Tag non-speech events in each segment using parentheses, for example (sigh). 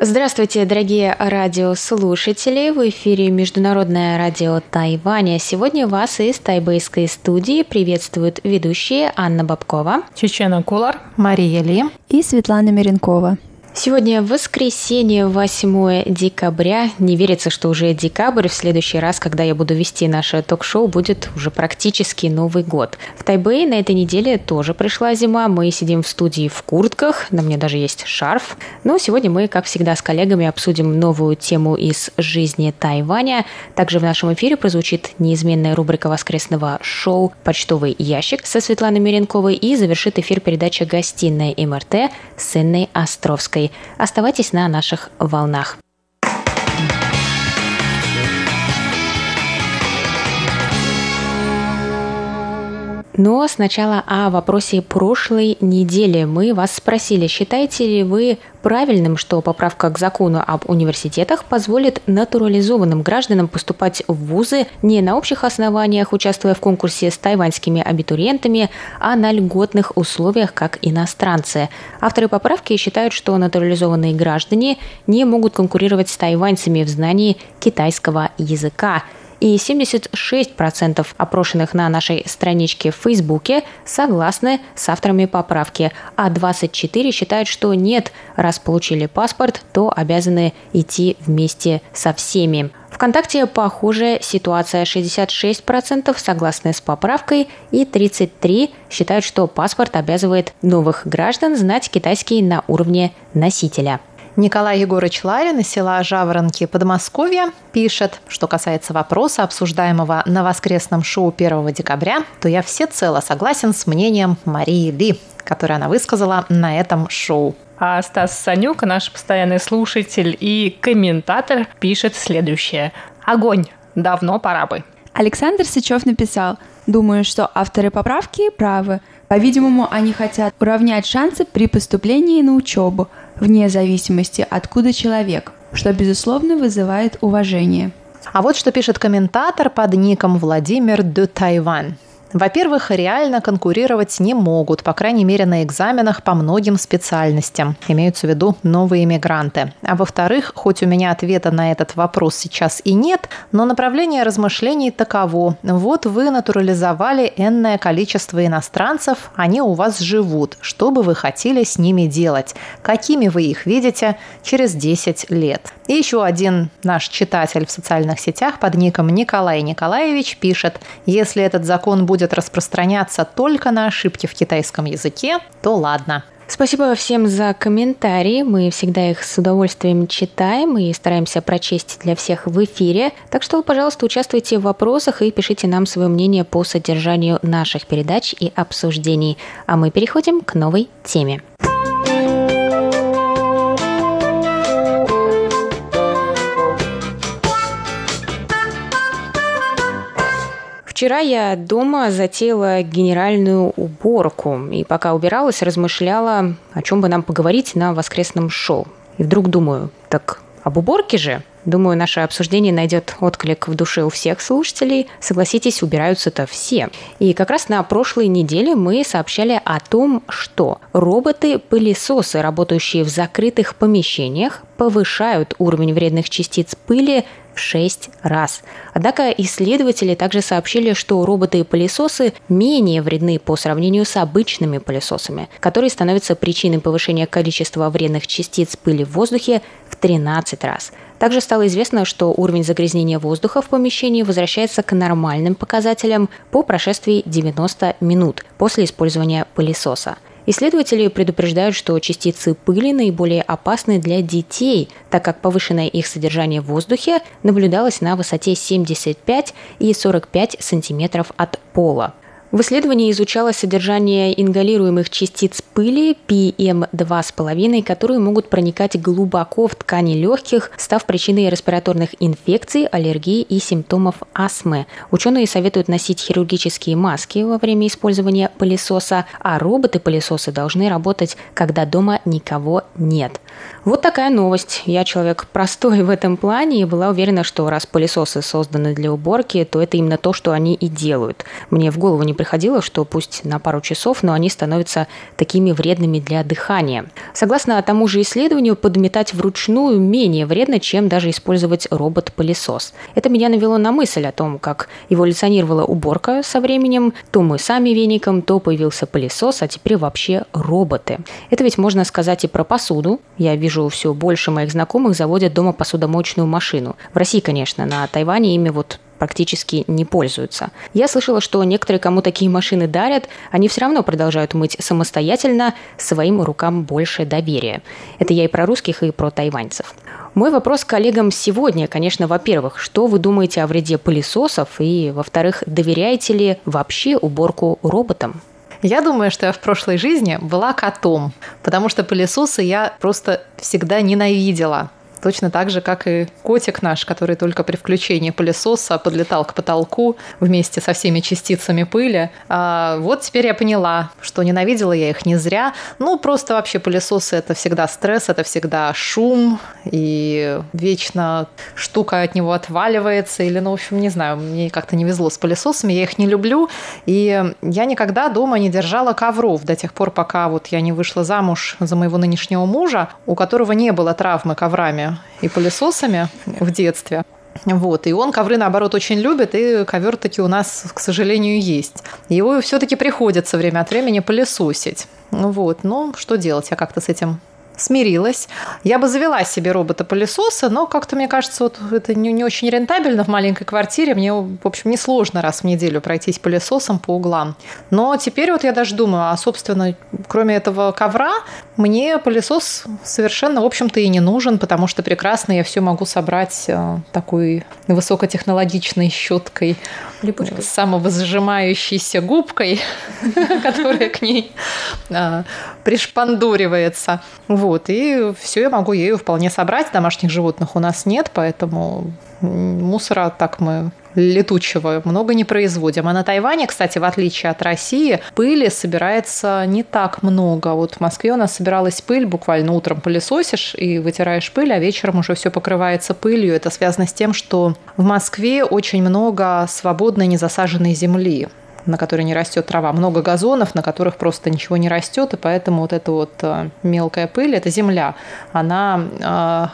Здравствуйте, дорогие радиослушатели! В эфире Международное радио Тайваня. Сегодня вас из тайбэйской студии приветствуют ведущие Анна Бабкова, Чечена Кулар, Мария Ли и Светлана Миренкова. Сегодня воскресенье, 8 декабря. Не верится, что уже декабрь. В следующий раз, когда я буду вести наше ток-шоу, будет уже практически Новый год. В Тайбэе на этой неделе тоже пришла зима. Мы сидим в студии в куртках. На мне даже есть шарф. Но сегодня мы, как всегда, с коллегами обсудим новую тему из жизни Тайваня. Также в нашем эфире прозвучит неизменная рубрика воскресного шоу «Почтовый ящик» со Светланой Миренковой и завершит эфир передача «Гостиная МРТ» с Инной Островской. Оставайтесь на наших волнах. Но сначала о вопросе прошлой недели. Мы вас спросили, считаете ли вы правильным, что поправка к закону об университетах позволит натурализованным гражданам поступать в вузы не на общих основаниях, участвуя в конкурсе с тайваньскими абитуриентами, а на льготных условиях, как иностранцы. Авторы поправки считают, что натурализованные граждане не могут конкурировать с тайваньцами в знании китайского языка и 76% опрошенных на нашей страничке в Фейсбуке согласны с авторами поправки, а 24 считают, что нет, раз получили паспорт, то обязаны идти вместе со всеми. ВКонтакте похожая ситуация. 66% согласны с поправкой и 33% считают, что паспорт обязывает новых граждан знать китайский на уровне носителя. Николай Егорович Ларин из села Жаворонки Подмосковья пишет, что касается вопроса, обсуждаемого на воскресном шоу 1 декабря, то я всецело согласен с мнением Марии Ли, которое она высказала на этом шоу. А Стас Санюк, наш постоянный слушатель и комментатор, пишет следующее. Огонь! Давно пора бы. Александр Сычев написал, думаю, что авторы поправки правы. По-видимому, они хотят уравнять шансы при поступлении на учебу, вне зависимости, откуда человек, что, безусловно, вызывает уважение. А вот что пишет комментатор под ником Владимир Де Тайвань. Во-первых, реально конкурировать не могут, по крайней мере на экзаменах по многим специальностям. Имеются в виду новые мигранты. А во-вторых, хоть у меня ответа на этот вопрос сейчас и нет, но направление размышлений таково. Вот вы натурализовали энное количество иностранцев, они у вас живут. Что бы вы хотели с ними делать? Какими вы их видите через 10 лет? И еще один наш читатель в социальных сетях под ником Николай Николаевич пишет, если этот закон будет будет распространяться только на ошибки в китайском языке, то ладно. Спасибо всем за комментарии. Мы всегда их с удовольствием читаем и стараемся прочесть для всех в эфире. Так что, пожалуйста, участвуйте в вопросах и пишите нам свое мнение по содержанию наших передач и обсуждений. А мы переходим к новой теме. Вчера я дома затеяла генеральную уборку, и пока убиралась, размышляла, о чем бы нам поговорить на воскресном шоу. И вдруг думаю, так об уборке же? Думаю, наше обсуждение найдет отклик в душе у всех слушателей. Согласитесь, убираются-то все. И как раз на прошлой неделе мы сообщали о том, что роботы-пылесосы, работающие в закрытых помещениях, повышают уровень вредных частиц пыли в 6 раз. Однако исследователи также сообщили, что роботы и пылесосы менее вредны по сравнению с обычными пылесосами, которые становятся причиной повышения количества вредных частиц пыли в воздухе в 13 раз. Также стало известно, что уровень загрязнения воздуха в помещении возвращается к нормальным показателям по прошествии 90 минут после использования пылесоса. Исследователи предупреждают, что частицы пыли наиболее опасны для детей, так как повышенное их содержание в воздухе наблюдалось на высоте 75 и 45 сантиметров от пола. В исследовании изучалось содержание ингалируемых частиц пыли PM2,5, которые могут проникать глубоко в ткани легких, став причиной респираторных инфекций, аллергии и симптомов астмы. Ученые советуют носить хирургические маски во время использования пылесоса, а роботы-пылесосы должны работать, когда дома никого нет. Вот такая новость. Я человек простой в этом плане и была уверена, что раз пылесосы созданы для уборки, то это именно то, что они и делают. Мне в голову не приходило, что пусть на пару часов, но они становятся такими вредными для дыхания. Согласно тому же исследованию, подметать вручную менее вредно, чем даже использовать робот-пылесос. Это меня навело на мысль о том, как эволюционировала уборка со временем. То мы сами веником, то появился пылесос, а теперь вообще роботы. Это ведь можно сказать и про посуду. Я вижу все больше моих знакомых заводят дома посудомоечную машину. В России, конечно, на Тайване ими вот практически не пользуются. Я слышала, что некоторые, кому такие машины дарят, они все равно продолжают мыть самостоятельно, своим рукам больше доверия. Это я и про русских, и про тайваньцев. Мой вопрос коллегам сегодня, конечно, во-первых, что вы думаете о вреде пылесосов, и, во-вторых, доверяете ли вообще уборку роботам? Я думаю, что я в прошлой жизни была котом, потому что пылесосы я просто всегда ненавидела. Точно так же, как и котик наш, который только при включении пылесоса подлетал к потолку вместе со всеми частицами пыли. А вот теперь я поняла, что ненавидела я их не зря. Ну, просто вообще пылесосы – это всегда стресс, это всегда шум, и вечно штука от него отваливается. Или, ну, в общем, не знаю, мне как-то не везло с пылесосами, я их не люблю. И я никогда дома не держала ковров до тех пор, пока вот я не вышла замуж за моего нынешнего мужа, у которого не было травмы коврами и пылесосами в детстве. Вот, и он ковры, наоборот, очень любит, и ковер таки у нас, к сожалению, есть. Его все-таки приходится время от времени пылесосить. Вот, ну, что делать, я как-то с этим смирилась. Я бы завела себе робота-пылесоса, но как-то, мне кажется, вот это не, не очень рентабельно в маленькой квартире. Мне, в общем, несложно раз в неделю пройтись пылесосом по углам. Но теперь вот я даже думаю, а, собственно, кроме этого ковра, мне пылесос совершенно, в общем-то, и не нужен, потому что прекрасно я все могу собрать э, такой высокотехнологичной щеткой, Липучкой. самовозжимающейся губкой, (laughs) которая к ней э, пришпандуривается. Вот вот, и все я могу ею вполне собрать. Домашних животных у нас нет, поэтому мусора так мы летучего много не производим. А на Тайване, кстати, в отличие от России, пыли собирается не так много. Вот в Москве у нас собиралась пыль, буквально утром пылесосишь и вытираешь пыль, а вечером уже все покрывается пылью. Это связано с тем, что в Москве очень много свободной незасаженной земли на которой не растет трава, много газонов, на которых просто ничего не растет, и поэтому вот эта вот э, мелкая пыль, это земля, она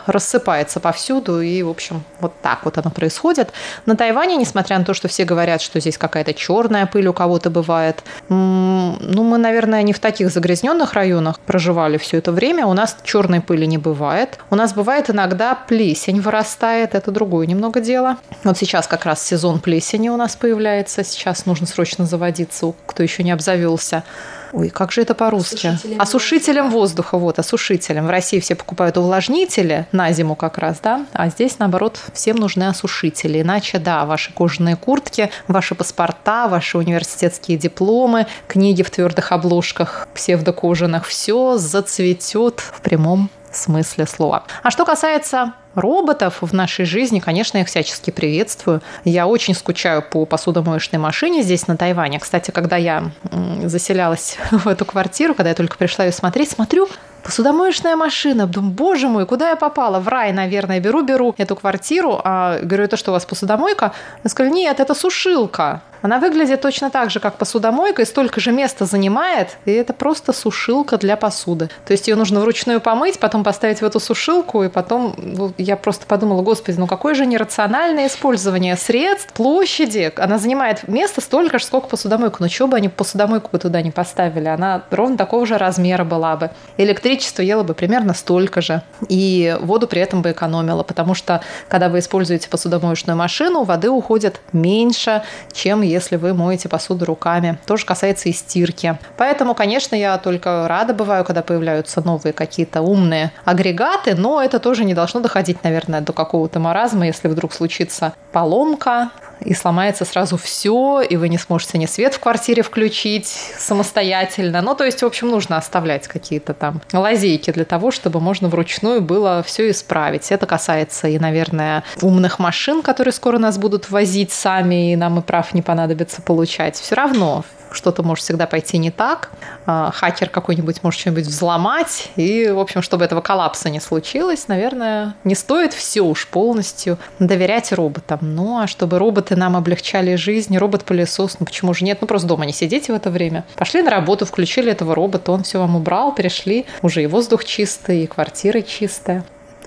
э, рассыпается повсюду, и, в общем, вот так вот оно происходит. На Тайване, несмотря на то, что все говорят, что здесь какая-то черная пыль у кого-то бывает, ну, мы, наверное, не в таких загрязненных районах проживали все это время, у нас черной пыли не бывает. У нас бывает иногда плесень вырастает, это другое немного дело. Вот сейчас как раз сезон плесени у нас появляется, сейчас нужно срочно нужно заводиться, кто еще не обзавелся. Ой, как же это по-русски? Осушителем, осушителем воздуха, вот, осушителем. В России все покупают увлажнители на зиму как раз, да, а здесь, наоборот, всем нужны осушители. Иначе, да, ваши кожаные куртки, ваши паспорта, ваши университетские дипломы, книги в твердых обложках псевдокожаных, все зацветет в прямом смысле слова. А что касается роботов в нашей жизни, конечно, я всячески приветствую. Я очень скучаю по посудомоечной машине здесь, на Тайване. Кстати, когда я заселялась (laughs) в эту квартиру, когда я только пришла ее смотреть, смотрю, посудомоечная машина. Думаю, боже мой, куда я попала? В рай, наверное. Беру-беру эту квартиру. А, говорю, это что, у вас посудомойка? Она сказали, нет, это сушилка. Она выглядит точно так же, как посудомойка, и столько же места занимает, и это просто сушилка для посуды. То есть ее нужно вручную помыть, потом поставить в эту сушилку, и потом ну, я просто подумала, господи, ну какое же нерациональное использование средств, площади. Она занимает место столько же, сколько посудомойка. Ну чего бы они посудомойку туда не поставили? Она ровно такого же размера была бы. Электричество ела бы примерно столько же. И воду при этом бы экономила, потому что когда вы используете посудомоечную машину, воды уходит меньше, чем если вы моете посуду руками. Тоже касается и стирки. Поэтому, конечно, я только рада бываю, когда появляются новые какие-то умные агрегаты, но это тоже не должно доходить, наверное, до какого-то маразма, если вдруг случится поломка, и сломается сразу все, и вы не сможете ни свет в квартире включить самостоятельно. Ну, то есть, в общем, нужно оставлять какие-то там лазейки для того, чтобы можно вручную было все исправить. Это касается и, наверное, умных машин, которые скоро нас будут возить сами, и нам и прав не понадобится получать. Все равно что-то может всегда пойти не так, а, хакер какой-нибудь может что-нибудь взломать, и, в общем, чтобы этого коллапса не случилось, наверное, не стоит все уж полностью доверять роботам. Ну, а чтобы роботы нам облегчали жизнь, робот-пылесос, ну почему же нет? Ну, просто дома не сидите в это время. Пошли на работу, включили этого робота, он все вам убрал, перешли, уже и воздух чистый, и квартира чистая.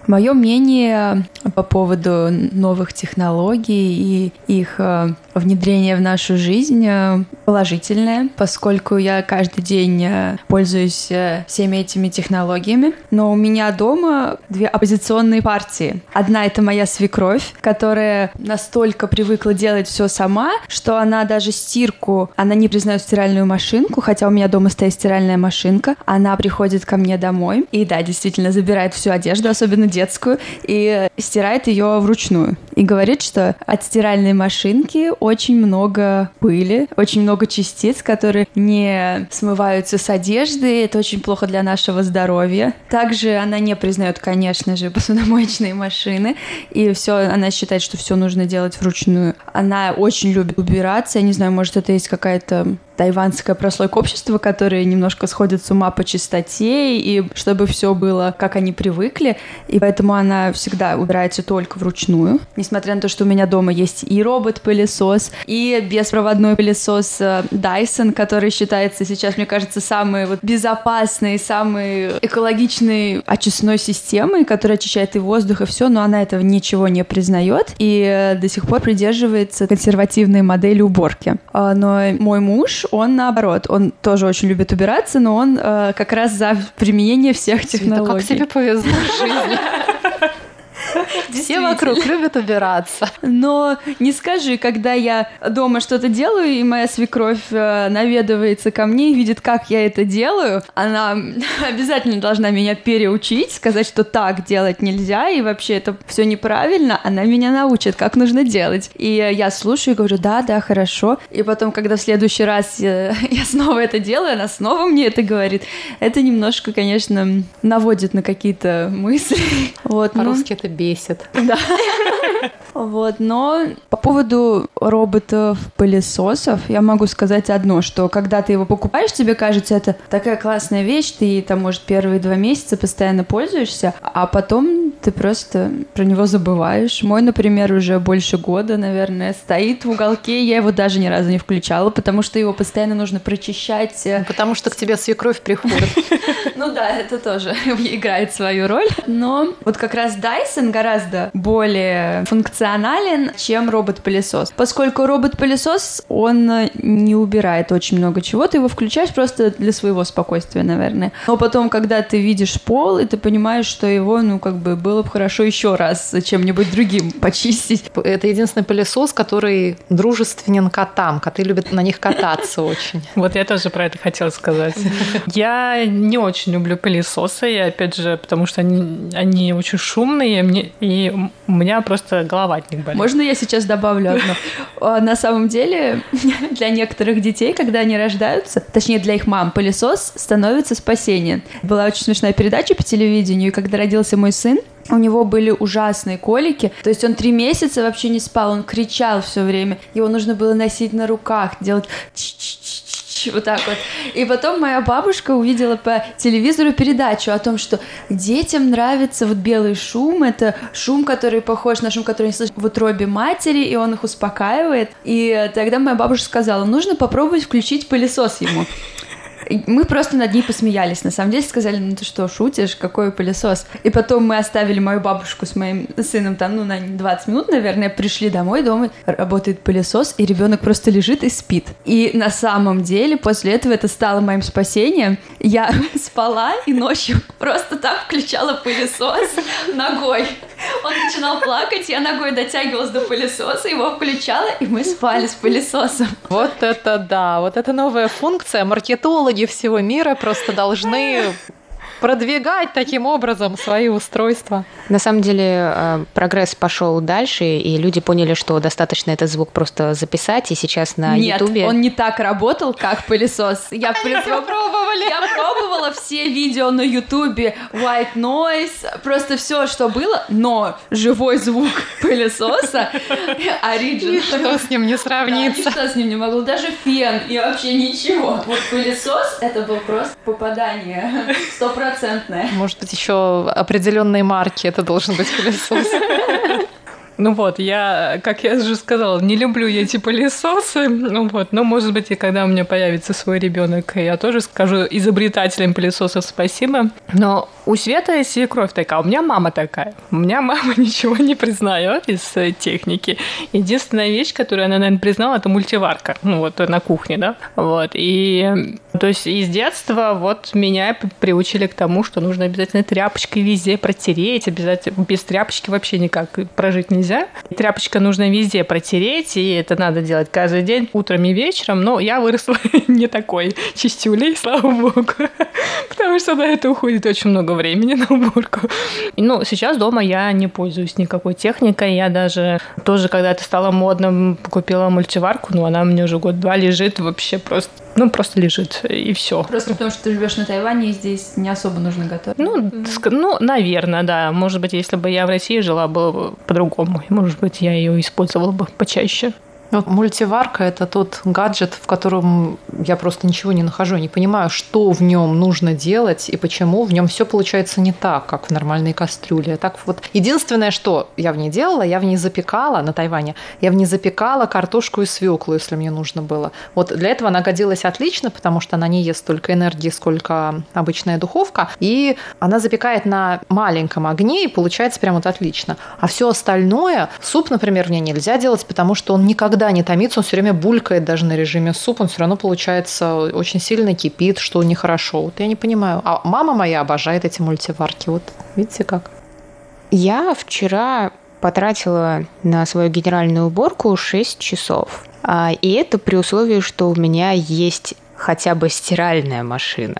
Мое мнение по поводу новых технологий и их э, внедрение в нашу жизнь э, положительное, поскольку я каждый день э, пользуюсь всеми этими технологиями. Но у меня дома две оппозиционные партии. Одна — это моя свекровь, которая настолько привыкла делать все сама, что она даже стирку, она не признает стиральную машинку, хотя у меня дома стоит стиральная машинка. Она приходит ко мне домой и, да, действительно забирает всю одежду, особенно детскую, и стирает ее вручную. И говорит, что от стиральной машинки очень много пыли, очень много частиц, которые не смываются с одежды. Это очень плохо для нашего здоровья. Также она не признает, конечно же, (laughs) посудомоечные машины. И все, она считает, что все нужно делать вручную. Она очень любит убираться. Я не знаю, может, это есть какая-то тайванское прослойка общества, которые немножко сходят с ума по чистоте, и чтобы все было, как они привыкли, и поэтому она всегда убирается только вручную. Несмотря на то, что у меня дома есть и робот-пылесос, и беспроводной пылесос э, Dyson, который считается сейчас, мне кажется, самой вот безопасной, самой экологичной очистной системой, которая очищает и воздух, и все, но она этого ничего не признает и э, до сих пор придерживается консервативной модели уборки. А, но мой муж, он наоборот, он тоже очень любит убираться, но он э, как раз за применение всех технологий. как тебе повезло в жизни. (laughs) Все вокруг любят убираться. Но не скажи, когда я дома что-то делаю, и моя свекровь э, наведывается ко мне и видит, как я это делаю, она (laughs) обязательно должна меня переучить, сказать, что так делать нельзя, и вообще это все неправильно, она меня научит, как нужно делать. И я слушаю и говорю, да, да, хорошо. И потом, когда в следующий раз я, (laughs) я снова это делаю, она снова мне это говорит. Это немножко, конечно, наводит на какие-то мысли. (laughs) Вот, По-русски ну... это бесит. Да. (laughs) Вот, но по поводу роботов-пылесосов я могу сказать одно, что когда ты его покупаешь, тебе кажется, это такая классная вещь, ты там, может, первые два месяца постоянно пользуешься, а потом ты просто про него забываешь. Мой, например, уже больше года, наверное, стоит в уголке, я его даже ни разу не включала, потому что его постоянно нужно прочищать. Потому что к тебе свекровь приходит. (laughs) Ну да, это тоже (laughs) играет свою роль. Но вот как раз Dyson гораздо более функционален, чем робот-пылесос. Поскольку робот-пылесос, он не убирает очень много чего, ты его включаешь просто для своего спокойствия, наверное. Но потом, когда ты видишь пол, и ты понимаешь, что его, ну, как бы было бы хорошо еще раз чем-нибудь другим (laughs) почистить. Это единственный пылесос, который дружественен котам. Коты любят на них кататься (laughs) очень. Вот я тоже про это хотела сказать. (laughs) Я не очень люблю пылесосы, опять же, потому что они, они очень шумные, и у меня просто голова них болит. Можно я сейчас добавлю одно? (laughs) А, на самом деле, (laughs) для некоторых детей, когда они рождаются, точнее для их мам, пылесос становится спасением. Была очень смешная передача по телевидению, и когда родился мой сын, у него были ужасные колики, то есть он три месяца вообще не спал, он кричал все время, его нужно было носить на руках, делать вот так вот. И потом моя бабушка увидела по телевизору передачу о том, что детям нравится вот белый шум, это шум, который похож на шум, который они слышат в утробе матери, и он их успокаивает. И тогда моя бабушка сказала, нужно попробовать включить пылесос ему. Мы просто над ней посмеялись. На самом деле сказали, ну ты что, шутишь? Какой пылесос? И потом мы оставили мою бабушку с моим сыном там, ну, на 20 минут, наверное, пришли домой, дома работает пылесос, и ребенок просто лежит и спит. И на самом деле после этого это стало моим спасением. Я (laughs) спала и ночью просто так включала пылесос ногой. Он начинал плакать, я ногой дотягивалась до пылесоса, его включала, и мы спали с пылесосом. Вот это да, вот это новая функция. Маркетологи всего мира просто должны продвигать таким образом свои устройства. На самом деле э, прогресс пошел дальше, и люди поняли, что достаточно этот звук просто записать, и сейчас на Нет, Ютубе... он не так работал, как пылесос. Я Попробовали. Я пробовала все видео на Ютубе, white noise, просто все, что было, но живой звук (laughs) пылесоса, (laughs) оригинал. Ничто с ним не Да, сравнится. ничто с ним не могло, даже фен и вообще ничего. Вот пылесос, это был просто попадание (laughs) стопроцентное. Может быть, еще определенные марки это должен быть пылесос. (laughs) Ну вот, я, как я уже сказала, не люблю я эти пылесосы. Ну вот, но может быть, и когда у меня появится свой ребенок, я тоже скажу изобретателям пылесосов спасибо. Но у Светы свекровь такая, а у меня мама такая. У меня мама (laughs) ничего не признает из э, техники. Единственная вещь, которую она, наверное, признала, это мультиварка. Ну вот на кухне, да. Вот. И то есть из детства вот меня приучили к тому, что нужно обязательно тряпочкой везде протереть, обязательно без тряпочки вообще никак прожить нельзя. Тряпочка нужно везде протереть, и это надо делать каждый день, утром и вечером. Но я выросла (laughs) не такой чистюлей, слава богу, (laughs) потому что на это уходит очень много времени на уборку. Ну, сейчас дома я не пользуюсь никакой техникой, я даже тоже, когда это стало модным, купила мультиварку, но она меня уже год-два лежит вообще просто, ну, просто лежит, и все. Просто потому, что ты живешь на Тайване, и здесь не особо нужно готовить. Ну, ск- ну, наверное, да. Может быть, если бы я в России жила, было бы по-другому. Может быть, я ее использовала бы почаще. Вот мультиварка – это тот гаджет, в котором я просто ничего не нахожу, не понимаю, что в нем нужно делать и почему в нем все получается не так, как в нормальной кастрюле. Так вот, единственное, что я в ней делала, я в ней запекала на Тайване, я в ней запекала картошку и свеклу, если мне нужно было. Вот для этого она годилась отлично, потому что она не ест столько энергии, сколько обычная духовка, и она запекает на маленьком огне, и получается прям вот отлично. А все остальное, суп, например, в ней нельзя делать, потому что он никогда не томится, он все время булькает даже на режиме суп, он все равно получается очень сильно кипит, что нехорошо. Вот я не понимаю. А мама моя обожает эти мультиварки. Вот видите как? Я вчера потратила на свою генеральную уборку 6 часов. А, И это при условии, что у меня есть хотя бы стиральная машина.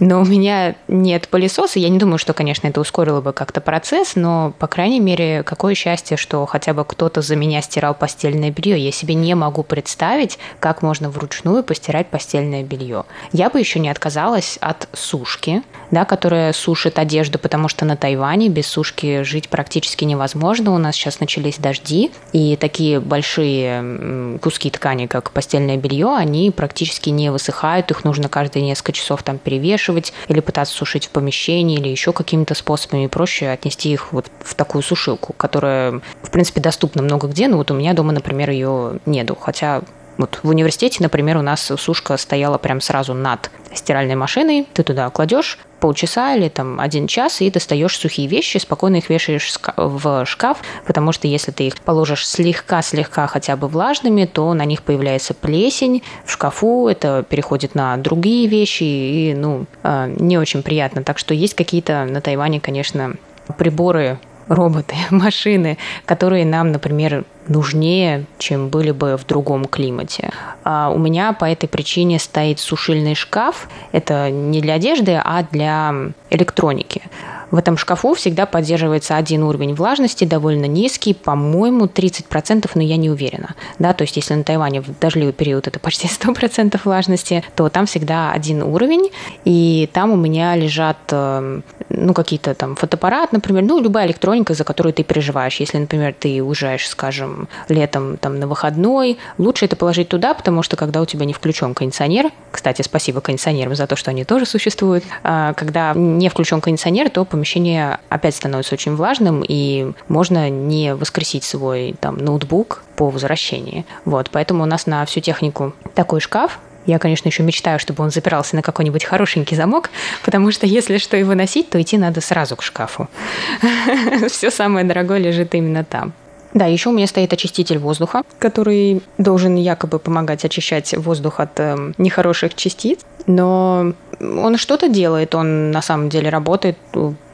Но у меня нет пылесоса. Я не думаю, что, конечно, это ускорило бы как-то процесс, но, по крайней мере, какое счастье, что хотя бы кто-то за меня стирал постельное белье. Я себе не могу представить, как можно вручную постирать постельное белье. Я бы еще не отказалась от сушки, да, которая сушит одежду, потому что на Тайване без сушки жить практически невозможно. У нас сейчас начались дожди, и такие большие куски ткани, как постельное белье, они практически не высыхают, их нужно каждые несколько часов там перевешивать или пытаться сушить в помещении или еще какими-то способами. Проще отнести их вот в такую сушилку, которая, в принципе, доступна много где, но вот у меня дома, например, ее нету, хотя вот в университете, например, у нас сушка стояла прям сразу над стиральной машиной. Ты туда кладешь полчаса или там один час и достаешь сухие вещи, спокойно их вешаешь в шкаф, потому что если ты их положишь слегка-слегка хотя бы влажными, то на них появляется плесень в шкафу, это переходит на другие вещи и, ну, э, не очень приятно. Так что есть какие-то на Тайване, конечно, приборы роботы, (laughs) машины, которые нам, например, нужнее, чем были бы в другом климате. А у меня по этой причине стоит сушильный шкаф. Это не для одежды, а для электроники. В этом шкафу всегда поддерживается один уровень влажности, довольно низкий, по-моему, 30%, но я не уверена. Да, то есть если на Тайване в дождливый период это почти (laughs) 100% влажности, то там всегда один уровень, и там у меня лежат э, ну, какие-то там фотоаппарат, например, ну, любая электроника, за которую ты переживаешь. Если, например, ты уезжаешь, скажем, летом там на выходной, лучше это положить туда, потому что когда у тебя не включен кондиционер, кстати, спасибо кондиционерам за то, что они тоже существуют, а, когда не включен кондиционер, то помещение опять становится очень влажным, и можно не воскресить свой там ноутбук по возвращении. Вот, поэтому у нас на всю технику такой шкаф, я, конечно, еще мечтаю, чтобы он запирался на какой-нибудь хорошенький замок, потому что если что и выносить, то идти надо сразу к шкафу. (laughs) Все самое дорогое лежит именно там. Да, еще у меня стоит очиститель воздуха, который должен якобы помогать очищать воздух от э, нехороших частиц, но он что-то делает, он на самом деле работает.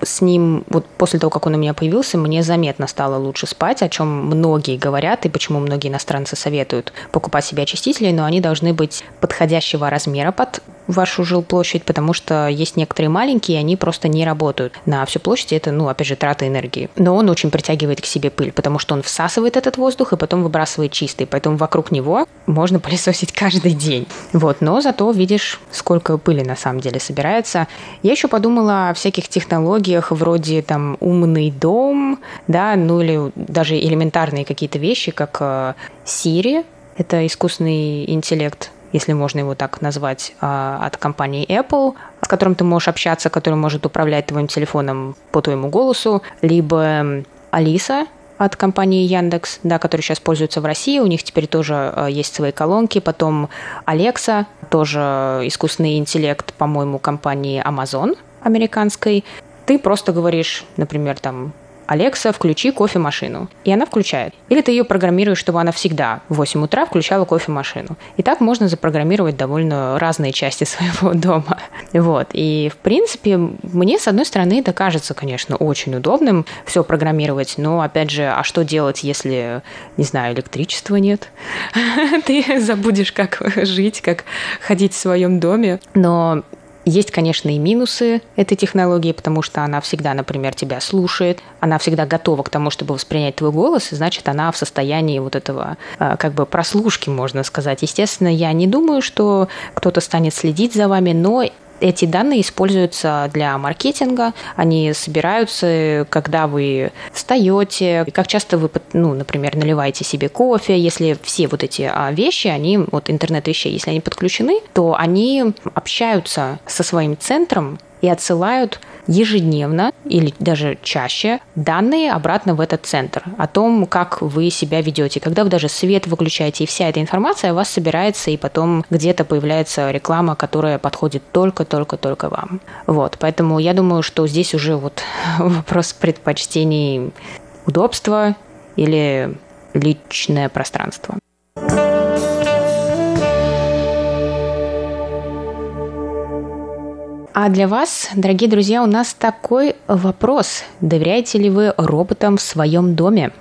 С ним, вот после того, как он у меня появился, мне заметно стало лучше спать, о чем многие говорят, и почему многие иностранцы советуют покупать себе очистители, но они должны быть подходящего размера под вашу жилплощадь, потому что есть некоторые маленькие, они просто не работают на всю площадь, это, ну, опять же, трата энергии. Но он очень притягивает к себе пыль, потому что он всасывает этот воздух и потом выбрасывает чистый, поэтому вокруг него можно пылесосить (laughs) каждый день. Вот, но зато видишь, сколько пыли на самом деле собирается. Я еще подумала о всяких технологиях вроде там умный дом, да, ну или даже элементарные какие-то вещи, как э, Siri, это искусственный интеллект если можно его так назвать, а, от компании Apple, с которым ты можешь общаться, который может управлять твоим телефоном по твоему голосу, либо Алиса, от компании Яндекс, да, который сейчас пользуется в России. У них теперь тоже а, есть свои колонки. Потом Alexa, тоже искусственный интеллект, по-моему, компании Amazon американской. Ты просто говоришь, например, там, Алекса, включи кофемашину. И она включает. Или ты ее программируешь, чтобы она всегда в 8 утра включала кофемашину. И так можно запрограммировать довольно разные части (laughs) своего дома. Вот. И, в принципе, мне, с одной стороны, это кажется, конечно, очень удобным все программировать, но, опять же, а что делать, если, не знаю, электричества нет? (laughs) Ты забудешь, как (laughs) жить, как ходить в своем доме. Но есть, конечно, и минусы этой технологии, потому что она всегда, например, тебя слушает, она всегда готова к тому, чтобы воспринять твой голос, и значит, она в состоянии вот этого а, как бы прослушки, можно сказать. Естественно, я не думаю, что кто-то станет следить за вами, но эти данные используются для маркетинга, они собираются, когда вы встаете, как часто вы, ну, например, наливаете себе кофе, если все вот эти а, вещи, они, вот интернет вещей, если они подключены, то они общаются со своим центром и отсылают ежедневно или даже чаще данные обратно в этот центр о том, как вы себя ведете. Когда вы даже свет выключаете, и вся эта информация у вас собирается, и потом где-то появляется реклама, которая подходит только-только-только вам. Вот, поэтому я думаю, что здесь уже вот (laughs) вопрос предпочтений удобства или личное пространство. А для вас, дорогие друзья, у нас такой вопрос. Доверяете ли вы роботам в своем доме?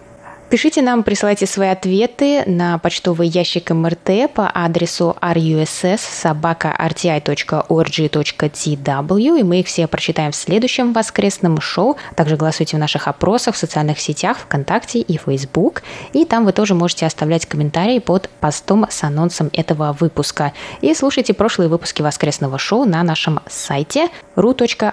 Пишите нам, присылайте свои ответы на почтовый ящик МРТ по адресу russ.rti.org.tw, и мы их все прочитаем в следующем воскресном шоу. Также голосуйте в наших опросах в социальных сетях ВКонтакте и Facebook, и там вы тоже можете оставлять комментарии под постом с анонсом этого выпуска. И слушайте прошлые выпуски воскресного шоу на нашем сайте ru.rti.org.tw.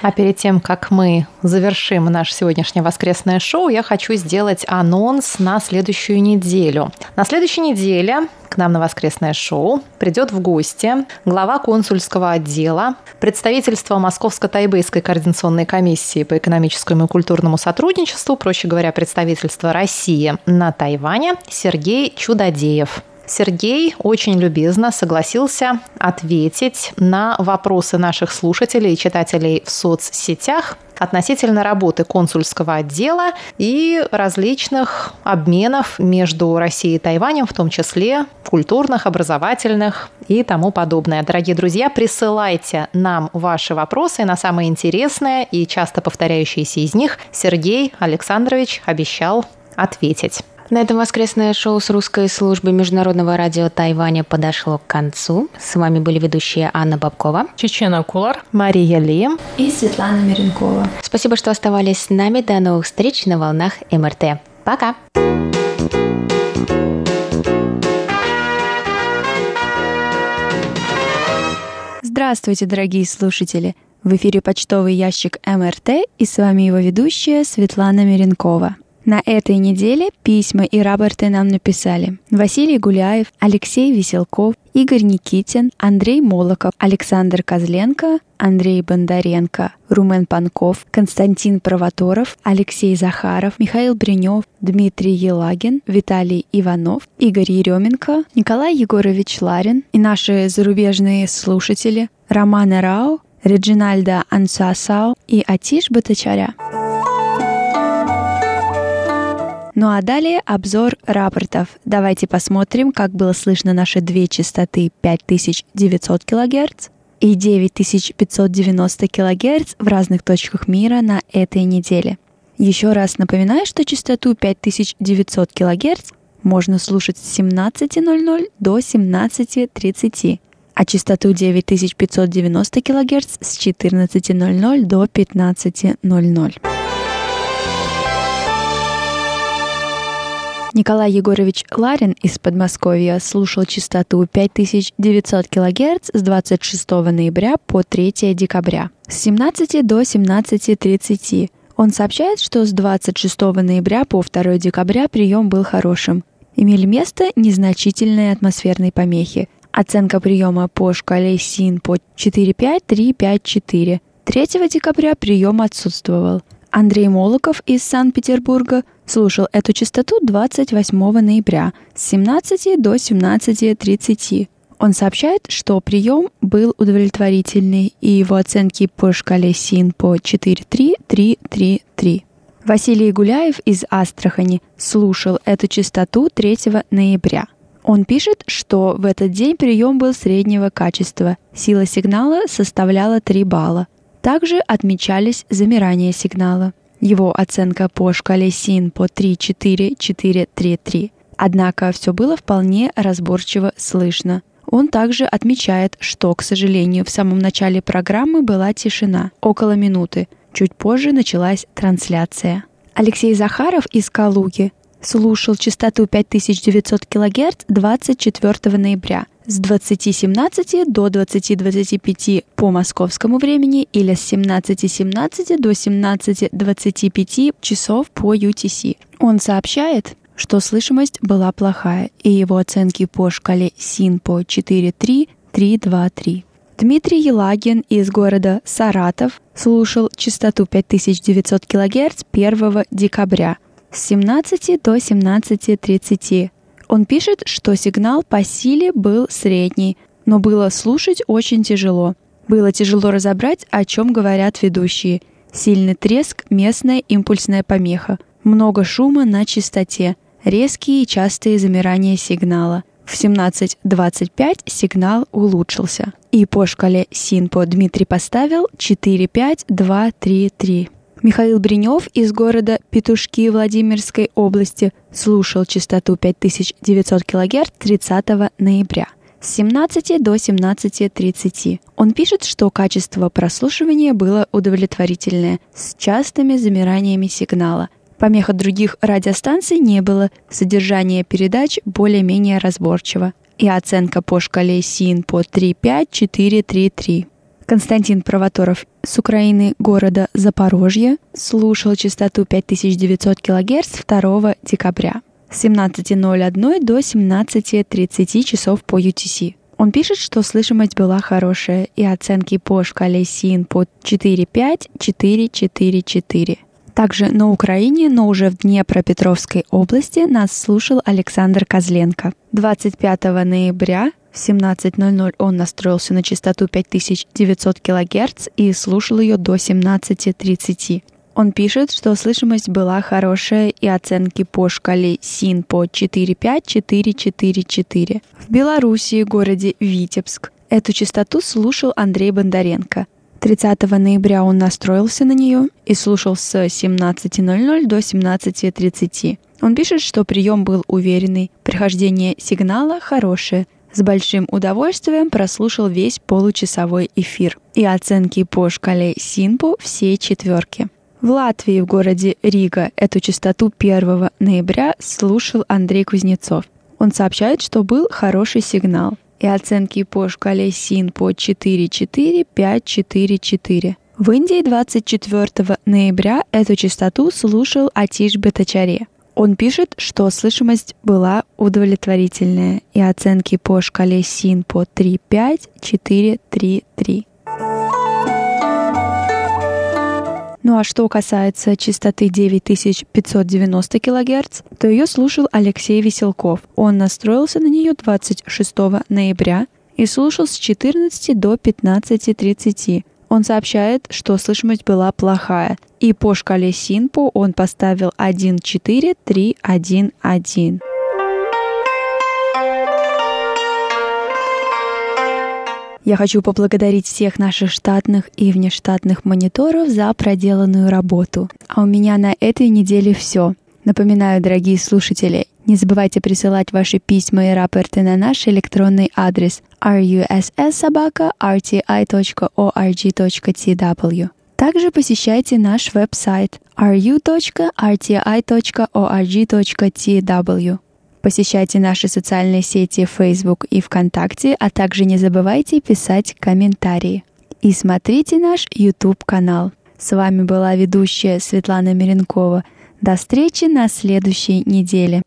А перед тем, как мы завершим наш сегодняшний сегодняшнее воскресное шоу, я хочу сделать анонс на следующую неделю. На следующей неделе к нам на воскресное шоу придет в гости глава консульского отдела представительства Московско-Тайбэйской координационной комиссии по экономическому и культурному сотрудничеству, проще говоря, представительства России на Тайване Сергей Чудодеев. Сергей очень любезно согласился ответить на вопросы наших слушателей и читателей в соцсетях относительно работы консульского отдела и различных обменов между Россией и Тайванем, в том числе культурных, образовательных и тому подобное. Дорогие друзья, присылайте нам ваши вопросы на самые интересные и часто повторяющиеся из них Сергей Александрович обещал ответить. На этом воскресное шоу с русской службы Международного радио Тайваня подошло к концу. С вами были ведущие Анна Бабкова, Чечена Кулар, Мария Ли и Светлана Миренкова. Спасибо, что оставались с нами. До новых встреч на волнах МРТ. Пока! Здравствуйте, дорогие слушатели! В эфире почтовый ящик МРТ и с вами его ведущая Светлана Миренкова. На этой неделе письма и рапорты нам написали Василий Гуляев, Алексей Веселков, Игорь Никитин, Андрей Молоков, Александр Козленко, Андрей Бондаренко, Румен Панков, Константин Провоторов, Алексей Захаров, Михаил Бринев, Дмитрий Елагин, Виталий Иванов, Игорь Еременко, Николай Егорович Ларин и наши зарубежные слушатели Роман Рау, Реджинальда Ансасау и Атиш Батачаря. Ну а далее обзор рапортов. Давайте посмотрим, как было слышно наши две частоты 5900 кГц и 9590 кГц в разных точках мира на этой неделе. Еще раз напоминаю, что частоту 5900 кГц можно слушать с 17.00 до 17.30, а частоту 9590 кГц с 14.00 до 15.00. Николай Егорович Ларин из Подмосковья слушал частоту 5900 кГц с 26 ноября по 3 декабря с 17 до 17.30. Он сообщает, что с 26 ноября по 2 декабря прием был хорошим. Имели место незначительные атмосферные помехи. Оценка приема по шкале СИН по 45354. 3 декабря прием отсутствовал. Андрей Молоков из Санкт-Петербурга слушал эту частоту 28 ноября с 17 до 17.30. Он сообщает, что прием был удовлетворительный, и его оценки по шкале СИН по 43333. Василий Гуляев из Астрахани слушал эту частоту 3 ноября. Он пишет, что в этот день прием был среднего качества. Сила сигнала составляла 3 балла. Также отмечались замирания сигнала. Его оценка по шкале СИН по 3-4-4-3-3. Однако все было вполне разборчиво слышно. Он также отмечает, что, к сожалению, в самом начале программы была тишина, около минуты. Чуть позже началась трансляция. Алексей Захаров из Калуги слушал частоту 5900 кГц 24 ноября с 20.17 до 20.25 по московскому времени или с 17.17 до 17.25 часов по UTC. Он сообщает, что слышимость была плохая, и его оценки по шкале СИН по 4.3.3.2.3. Дмитрий Елагин из города Саратов слушал частоту 5900 кГц 1 декабря с 17 до 17.30 он пишет, что сигнал по силе был средний, но было слушать очень тяжело. Было тяжело разобрать, о чем говорят ведущие. Сильный треск, местная импульсная помеха, много шума на частоте, резкие и частые замирания сигнала. В 17.25 сигнал улучшился. И по шкале СИНПО Дмитрий поставил 4-5-2-3-3. Михаил Бринев из города Петушки Владимирской области слушал частоту 5900 кГц 30 ноября с 17 до 17.30. Он пишет, что качество прослушивания было удовлетворительное, с частыми замираниями сигнала. Помех от других радиостанций не было, содержание передач более-менее разборчиво. И оценка по шкале СИН по 35433. Константин Провоторов с Украины города Запорожье слушал частоту 5900 кГц 2 декабря с 17.01 до 17.30 часов по UTC. Он пишет, что слышимость была хорошая и оценки по шкале СИН по 4.5-4.4.4. Также на Украине, но уже в Днепропетровской области нас слушал Александр Козленко. 25 ноября в 17.00 он настроился на частоту 5900 кГц и слушал ее до 17.30. Он пишет, что слышимость была хорошая и оценки по шкале СИН по 45444. В Белоруссии, городе Витебск, эту частоту слушал Андрей Бондаренко. 30 ноября он настроился на нее и слушал с 17.00 до 17.30. Он пишет, что прием был уверенный, прихождение сигнала хорошее, с большим удовольствием прослушал весь получасовой эфир и оценки по шкале Синпу все четверки. В Латвии, в городе Рига, эту частоту 1 ноября слушал Андрей Кузнецов. Он сообщает, что был хороший сигнал и оценки по шкале СИН по 4-4-5-4-4. В Индии 24 ноября эту частоту слушал Атиш Бетачаре. Он пишет, что слышимость была удовлетворительная и оценки по шкале СИН по 3.5, 4.3.3. Ну а что касается частоты 9590 кГц, то ее слушал Алексей Веселков. Он настроился на нее 26 ноября и слушал с 14 до 15.30. Он сообщает, что слышимость была плохая, и по шкале Синпо он поставил 1.4.3.1.1. Я хочу поблагодарить всех наших штатных и внештатных мониторов за проделанную работу. А у меня на этой неделе все. Напоминаю, дорогие слушатели, не забывайте присылать ваши письма и рапорты на наш электронный адрес russsobaka.rti.org.tw. Также посещайте наш веб-сайт ru.rti.org.tw. Посещайте наши социальные сети Facebook и ВКонтакте, а также не забывайте писать комментарии. И смотрите наш YouTube-канал. С вами была ведущая Светлана Миренкова. До встречи на следующей неделе.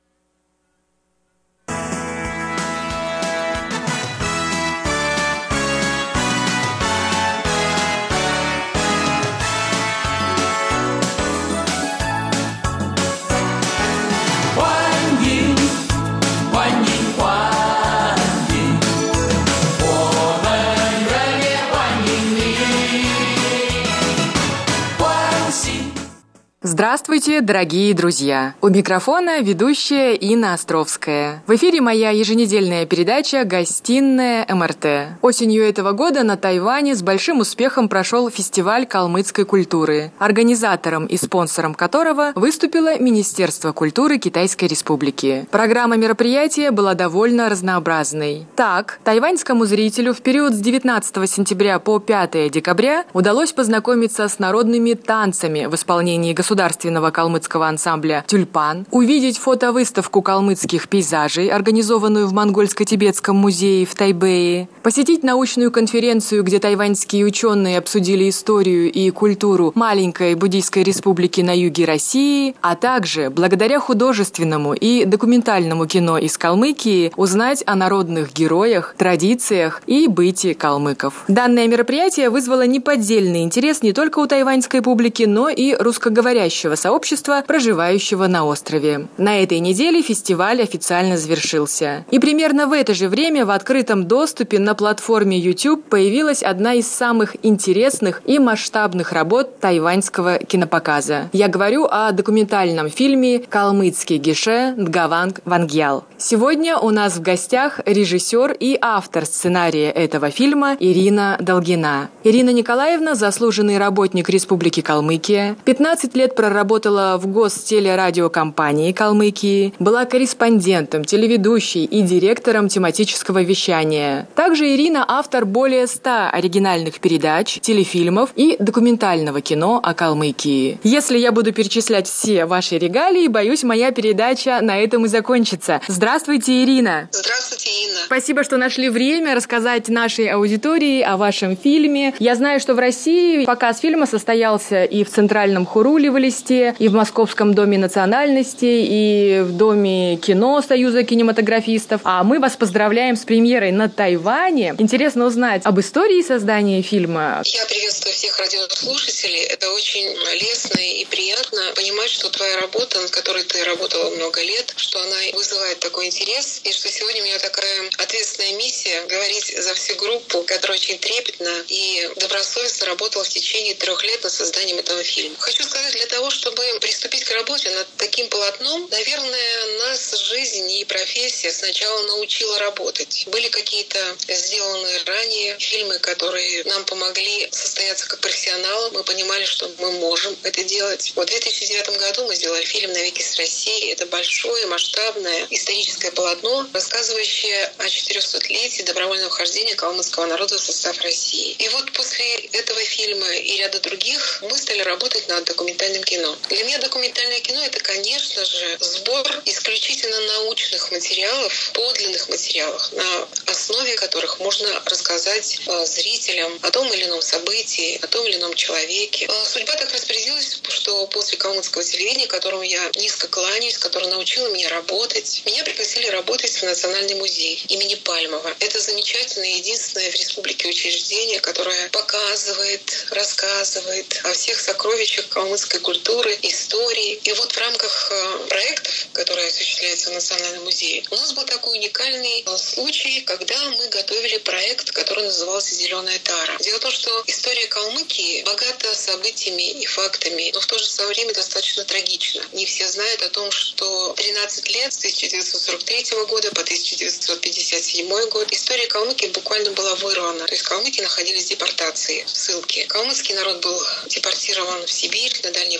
Здравствуйте, дорогие друзья! У микрофона ведущая Инна Островская. В эфире моя еженедельная передача «Гостиная МРТ». Осенью этого года на Тайване с большим успехом прошел фестиваль калмыцкой культуры, организатором и спонсором которого выступило Министерство культуры Китайской Республики. Программа мероприятия была довольно разнообразной. Так, тайваньскому зрителю в период с 19 сентября по 5 декабря удалось познакомиться с народными танцами в исполнении государственного государственного калмыцкого ансамбля «Тюльпан», увидеть фотовыставку калмыцких пейзажей, организованную в Монгольско-Тибетском музее в Тайбэе, посетить научную конференцию, где тайваньские ученые обсудили историю и культуру маленькой буддийской республики на юге России, а также, благодаря художественному и документальному кино из Калмыкии, узнать о народных героях, традициях и бытии калмыков. Данное мероприятие вызвало неподдельный интерес не только у тайваньской публики, но и русскоговорящих говорящего сообщества, проживающего на острове. На этой неделе фестиваль официально завершился. И примерно в это же время в открытом доступе на платформе YouTube появилась одна из самых интересных и масштабных работ тайваньского кинопоказа. Я говорю о документальном фильме «Калмыцкий гише Дгаванг Вангьял». Сегодня у нас в гостях режиссер и автор сценария этого фильма Ирина Долгина. Ирина Николаевна – заслуженный работник Республики Калмыкия, 15 лет проработала в гостелерадиокомпании Калмыкии, была корреспондентом, телеведущей и директором тематического вещания. Также Ирина – автор более 100 оригинальных передач, телефильмов и документального кино о Калмыкии. Если я буду перечислять все ваши регалии, боюсь, моя передача на этом и закончится. Здравствуйте, Ирина! Здравствуйте, Инна! Спасибо, что нашли время рассказать нашей аудитории о вашем фильме. Я знаю, что в России показ фильма состоялся и в Центральном Хуруле в Листе, и в Московском доме национальности, и в Доме кино Союза кинематографистов. А мы вас поздравляем с премьерой на Тайване. Интересно узнать об истории создания фильма. Я приветствую всех радиослушателей. Это очень лестно и приятно понимать, что твоя работа, над которой ты работала много лет, что она вызывает такой интерес, и что сегодня у меня такая ответственная миссия говорить за всю группу, которая очень трепетно и добросовестно работала в течение трех лет над созданием этого фильма. Хочу сказать, для того, чтобы приступить к работе над таким полотном, наверное, нас жизнь и профессия сначала научила работать. Были какие-то сделанные ранее фильмы, которые нам помогли состояться как профессионалы. Мы понимали, что мы можем это делать. Вот в 2009 году мы сделали фильм «Навеки с Россией». Это большое, масштабное историческое полотно, рассказывающее о 400-летии добровольного вхождения калмыцкого народа в состав России. И вот после этого фильма и ряда других мы стали работать над документальным кино. Для меня документальное кино — это, конечно же, сбор исключительно научных материалов, подлинных материалов, на основе которых можно рассказать э, зрителям о том или ином событии, о том или ином человеке. Э, судьба так распорядилась, что после калмыцкого телевидения, которому я низко кланяюсь, которое научило меня работать, меня пригласили работать в Национальный музей имени Пальмова. Это замечательное, единственное в республике учреждение, которое показывает, рассказывает о всех сокровищах калмыцкой культуры, истории. И вот в рамках э, проектов, которые осуществляются в Национальном музее, у нас был такой уникальный э, случай, когда мы готовили проект, который назывался «Зеленая тара». Дело в том, что история Калмыкии богата событиями и фактами, но в то же самое время достаточно трагична. Не все знают о том, что 13 лет с 1943 года по 1957 год история Калмыкии буквально была вырвана. То есть калмыки находились в депортации, в ссылке. Калмыцкий народ был депортирован в Сибирь, на Дальний.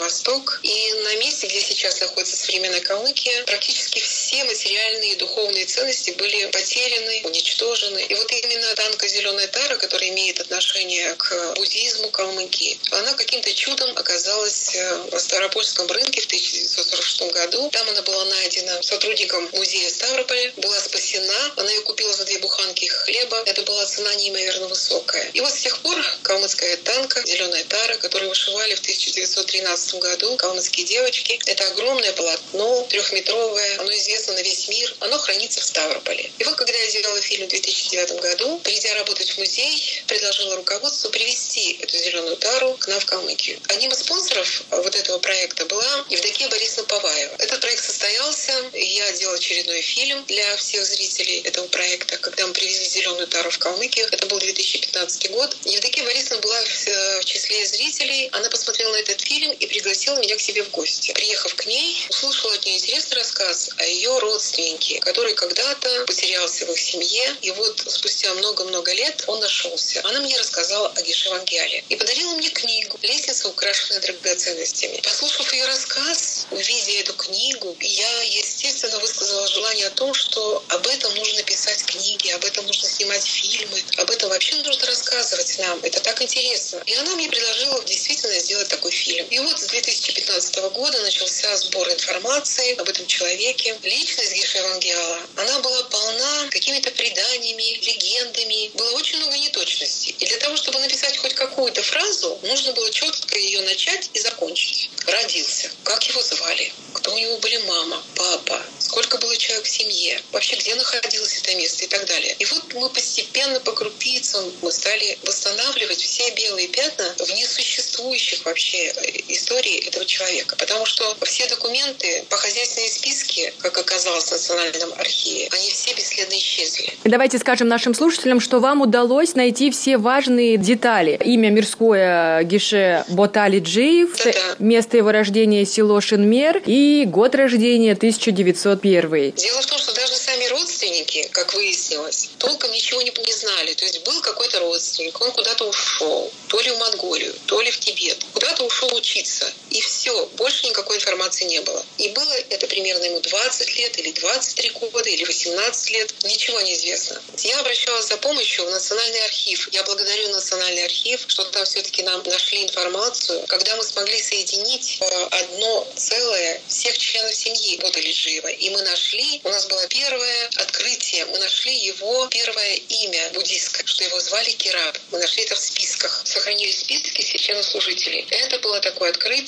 И на месте, где сейчас находится современная Калмыкия, практически все материальные и духовные ценности были потеряны, уничтожены. И вот именно танка «Зеленая тара», которая имеет отношение к буддизму Калмыкии, она каким-то чудом оказалась э, на Ставропольском рынке в 1946 году. Там она была найдена сотрудником музея Ставрополя, была спасена. Она ее купила за две буханки хлеба. Это была цена неимоверно высокая. И вот с тех пор калмыцкая танка «Зеленая тара», которую вышивали в 1913 году калмыцкие девочки, это огромное полотно, трехметровое, оно известно на весь мир, оно хранится в Ставрополе. И вот когда я сделала фильм в 2009 году, придя работать в музей, предложила руководству привести эту зеленую тару к нам в Калмыкию. Одним из спонсоров вот этого проекта была Евдокия Борисовна Паваева. Этот проект состоялся, я делала очередной фильм для всех зрителей этого проекта, когда мы привезли зеленую тару в Калмыкию. Это был 2015 год. Евдокия Борисовна была в э, числе зрителей. Она посмотрела на этот фильм и пригласила меня к себе в гости. Приехав к ней, услышала от нее интересный рассказ о ее родственнике, который когда-то потерялся в их семье. И вот спустя много-много лет он нашелся. Она мне рассказала о Гешевангеле и подарила мне книгу «Лестница, украшенная драгоценностями». Послушав ее рассказ, увидя эту книгу, я, естественно, высказала желание о том, что об этом нужно писать книги, об этом нужно снимать фильмы, об этом вообще нужно рассказывать нам. Это так интересно. И она мне предложила действительно сделать такой фильм. И вот с 2015 года начался сбор информации об этом человеке. Личность Геша Евангела, она была полна какими-то преданиями, легендами. Было очень много неточностей. И для того, чтобы написать хоть какую-то фразу, нужно было четко ее начать и закончить. Родился. Как его звали? Кто у него были мама, папа? Сколько было человек в семье? Вообще, где находилось это место и так далее. И вот мы постепенно по крупицам мы стали восстанавливать все белые пятна в несуществующих вообще э, истории этого человека. Потому что все документы по хозяйственной списке, как оказалось в Национальном архиве, они все бесследно исчезли. Давайте скажем нашим слушателям, что вам удалось найти все важные детали. Имя мирское Гише Ботали Джиев, Да-да. место его рождения село Шинмер и год рождения 1901. Дело в том, что даже сами родственники, как выяснилось, толком ничего не, не знали. То есть был какой-то родственник, он куда-то ушел, то ли в Монголию, то ли в Тибет, куда-то ушел учиться. И все, больше никакой информации не было. И было это примерно ему 20 лет, или 23 года, или 18 лет, ничего не известно. Я обращалась за помощью в Национальный архив. Я благодарю Национальный архив, что там все-таки нам нашли информацию, когда мы смогли соединить э, одно целое всех членов семьи Бодалиджиева. И мы нашли, у нас было первое открытие, мы нашли его первое имя буддийское, что его звали Кираб. Мы нашли это в списках. Сохранились списки священнослужителей. Это было такое открытие.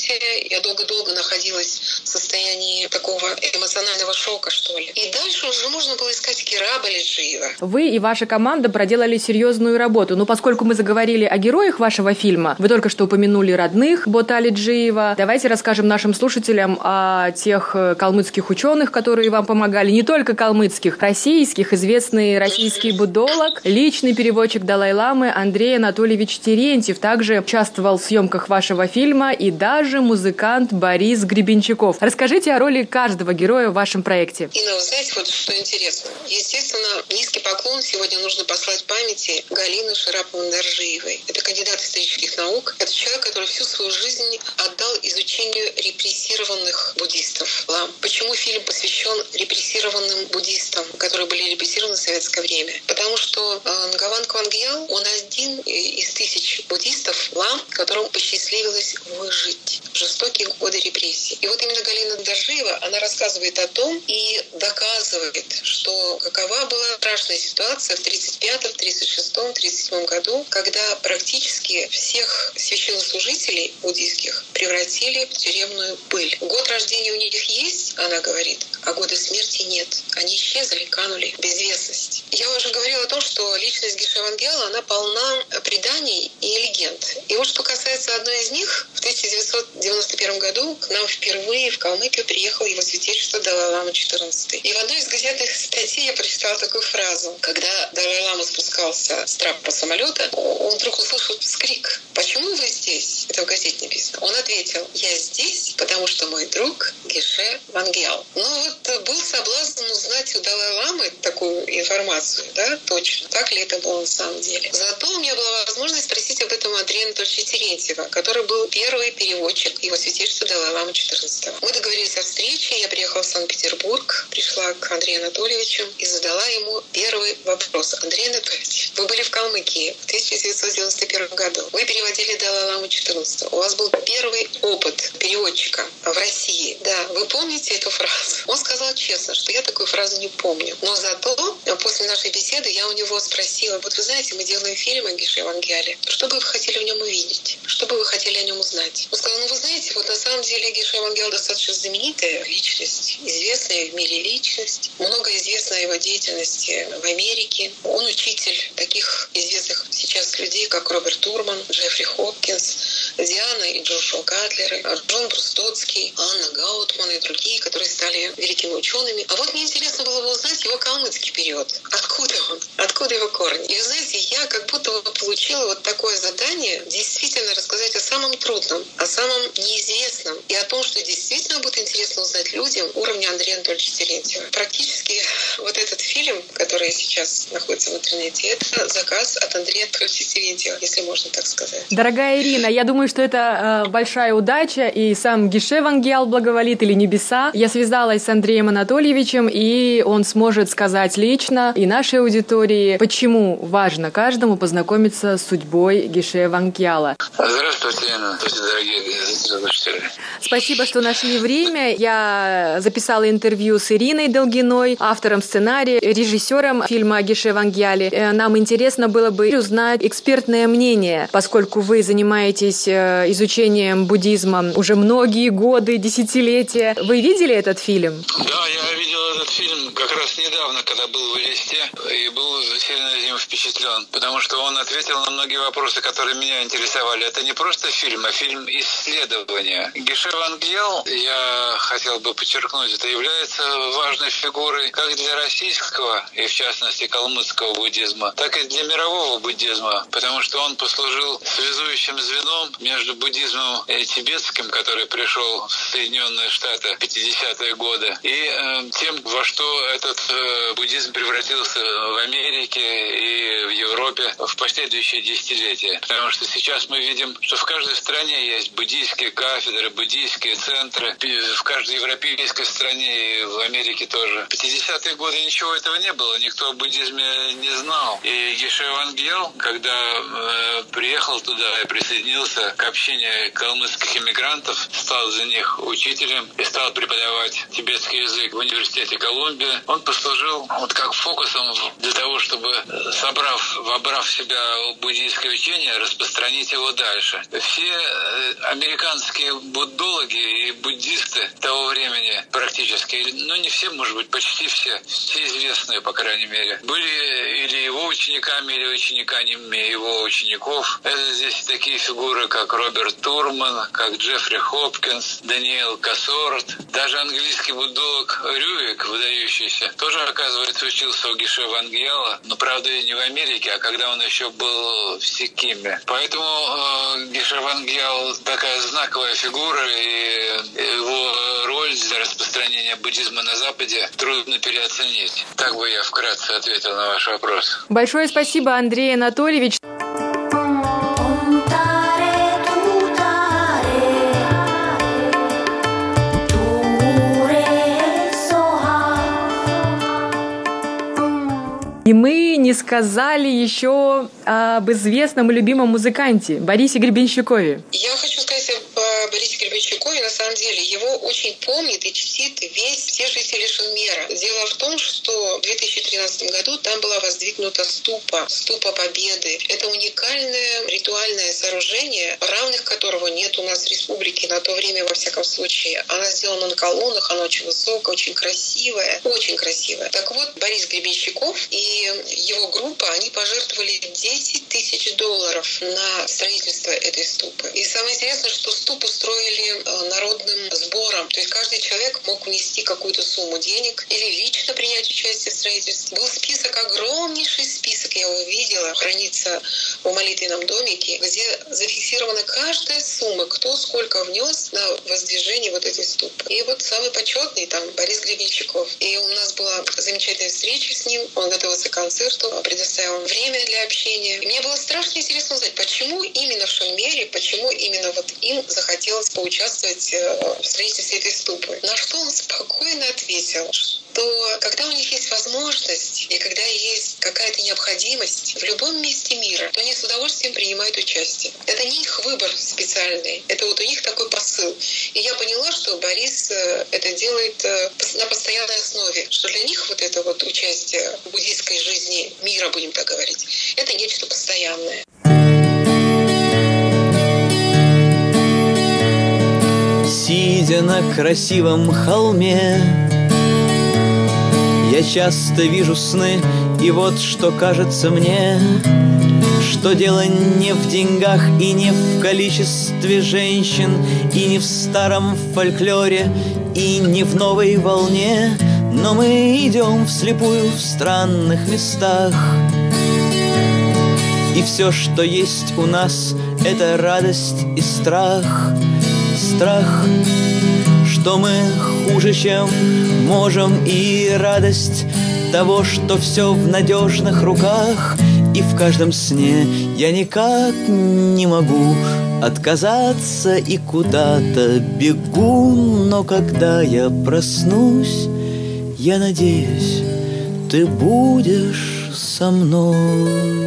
Я долго-долго находилась в состоянии такого эмоционального шока, что ли. И дальше уже можно было искать Кираба Лиджиева. Вы и ваша команда проделали серьезную работу. Но поскольку мы заговорили о героях вашего фильма, вы только что упомянули родных Ботали Джиева. Давайте расскажем нашим слушателям о тех э, калмыцких ученых, которые вам помогали. Не только калмыцких, российских, известный российский будолог, личный переводчик Далай-Ламы Андрей Анатольевич Терентьев также участвовал в съемках вашего фильма и даже музыкант Борис Гребенщиков. Расскажите о роли каждого героя в вашем проекте. Инна, вы знаете, вот что интересно. Естественно, низкий поклон сегодня нужно послать памяти Галины Шараповны Доржиевой. Это кандидат исторических наук. Это человек, который всю свою жизнь отдал изучению репрессированных буддистов. Лам. Почему фильм посвящен репрессированным буддистам, которые были репрессированы в советское время? Потому что э, Нгаван Квангьял, он один из тысяч буддистов, лам, которым посчастливилось выжить в жестокие годы репрессий. И вот именно Галина Доржиева, она рассказывает о том и доказывает, что какова была страшная ситуация в 35-м, 36-м, 37 году, когда практически всех священнослужителей буддийских превратили в тюремную пыль. Год рождения у них есть, она говорит, а года смерти нет. Они исчезли, канули в безвестность. Я уже говорила о том, что личность Гиша Вангела, она полна преданий и легенд. И вот что касается одной из них, в 1991 году к нам впервые в Калмыкию приехал его святейшество Далай-Лама XIV. И в одной из газетных статей я фразу. Когда Далай-Лама спускался с трапа самолета, он вдруг услышал вскрик. «Почему вы здесь?» Это в газете написано. Он ответил, «Я здесь, потому что мой друг Гише Вангел». Ну вот был соблазн узнать у Далай-Ламы такую информацию, да, точно, так ли это было на самом деле. Зато у меня была возможность спросить об этом Андрея Анатольевича Терентьева, который был первый переводчик его святейшества Далай-Ламы 14 Мы договорились о встрече, я приехала в Санкт-Петербург, пришла к Андрею Анатольевичу и задала ему первый вопрос. Андрей Анатольевич, вы были в Калмыкии в 1991 году. Вы переводили Далай-Ламу 14 У вас был первый опыт переводчика в России. Да, вы помните эту фразу? Он сказал честно, что я такую фразу не помню. Но зато после нашей беседы я у него спросила, вот вы знаете, мы делаем фильм о Гише Евангелии. Что бы вы хотели в нем увидеть? Что бы вы хотели о нем узнать? Он сказал, ну вы знаете, вот на самом деле Гиша Евангел достаточно знаменитая личность, известная в мире личность. Много известно о его деятельности в Америке. Он учитель таких известных сейчас людей, как Роберт Турман, Джеффри Хопкинс, Диана и Джошуа Катлеры, Джон Брустоцкий, Анна Гаутман и другие, которые стали великими учеными. А вот мне интересно было бы узнать его калмыцкий период. Откуда он? Откуда его корни? И вы знаете, я как будто бы получила вот такое задание действительно рассказать о самом трудном, о самом неизвестном и о том, что действительно будет интересно узнать людям уровня Андрея Анатольевича Терентьева. Практически вот этот фильм, который сейчас находится в интернете, это заказ от Андрея Анатольевича Терентьева, если можно так сказать. Дорогая Ирина, я думаю, что это э, большая удача, и сам Гише Вангел благоволит или небеса. Я связалась с Андреем Анатольевичем, и он сможет сказать лично и нашей аудитории, почему важно каждому познакомиться с судьбой Гише Вангела. Здравствуйте, Здравствуйте, дорогие. Спасибо, что нашли время. Я записала интервью с Ириной Долгиной, автором сценария, режиссером фильма Гише Вангьяли. Э, нам интересно было бы узнать экспертное мнение, поскольку вы занимаетесь э, изучением буддизма уже многие годы, десятилетия. Вы видели этот фильм? Да, я видел этот фильм как раз недавно, когда был в Элисте, и был сильно этим впечатлен, потому что он ответил на многие вопросы, которые меня интересовали. Это не просто фильм, а фильм исследования. Геше Вангел, я хотел бы подчеркнуть, это является важной фигурой как для российского и, в частности, калмыцкого буддизма, так и для мирового буддизма, потому что он послужил связующим звеном между буддизмом тибетским, который пришел в Соединенные Штаты в 50-е годы, и э, тем, во что этот э, буддизм превратился в Америке и в Европе в последующие десятилетия. Потому что сейчас мы видим, что в каждой стране есть буддийские кафедры, буддийские центры. В каждой европейской стране и в Америке тоже. В 50-е годы ничего этого не было, никто о буддизме не знал. И Геше Вангел, когда э, приехал туда и присоединился к общине калмыцких иммигрантов, стал за них учителем и стал преподавать тибетский язык в университете Колумбия, он послужил вот как фокусом для того, чтобы, собрав, вобрав в себя буддийское учение, распространить его дальше. Все э, американские буддологи и буддисты того времени практически, ну не все, может быть, почти все, все известные, по крайней мере, были или его учениками, или учениками его учеников. Это здесь такие фигуры, как Роберт Турман, как Джеффри Хопкинс, Даниэл Кассорт, даже английский буддолог Рюик, выдающийся, тоже, оказывается, учился у Гише Вангела, но, правда, не в Америке, а когда он еще был в Сикиме. Поэтому э, Гише Вангел такая знаковая фигура, и его роль для распространения буддизма на Западе трудно переоценить. Так бы я вкратце ответил на ваш вопрос. Большое спасибо, Андрей Анатольевич. Мы не сказали еще об известном и любимом музыканте Борисе Гребенщикове. Я хочу Гребенщикове. На самом деле его очень помнит и чтит весь все жители Шумера. Дело в том, что в 2013 году там была воздвигнута ступа, ступа Победы. Это уникальное ритуальное сооружение, равных которого нет у нас в республике на то время, во всяком случае. Она сделана на колоннах, она очень высокая, очень красивая, очень красивая. Так вот, Борис Гребенщиков и его группа, они пожертвовали 10 тысяч долларов на строительство этой ступы. И самое интересное, что ступу строили народным сбором. То есть каждый человек мог внести какую-то сумму денег или лично принять участие в строительстве. Был список, огромнейший список, я его видела, хранится в молитвенном домике, где зафиксирована каждая сумма, кто сколько внес на воздвижение вот этой ступы. И вот самый почетный там Борис Гребенщиков. И у нас была замечательная встреча с ним, он готовился к концерту, предоставил время для общения. И мне было страшно интересно узнать, почему именно в Шальмере, почему именно вот им захотелось поучаствовать э, в строительстве этой ступы. На что он спокойно ответил, что когда у них есть возможность и когда есть какая-то необходимость в любом месте мира, то они с удовольствием принимают участие. Это не их выбор специальный, это вот у них такой посыл. И я поняла, что Борис э, это делает э, на постоянной основе, что для них вот это вот участие в буддийской жизни мира, будем так говорить, это нечто постоянное. Сидя на красивом холме, я часто вижу сны, и вот что кажется мне, что дело не в деньгах и не в количестве женщин, и не в старом фольклоре, и не в новой волне, но мы идем вслепую в странных местах. И все, что есть у нас, это радость и страх. Страх, что мы хуже, чем можем, и радость того, что все в надежных руках, и в каждом сне я никак не могу отказаться и куда-то бегу, но когда я проснусь, я надеюсь, ты будешь со мной.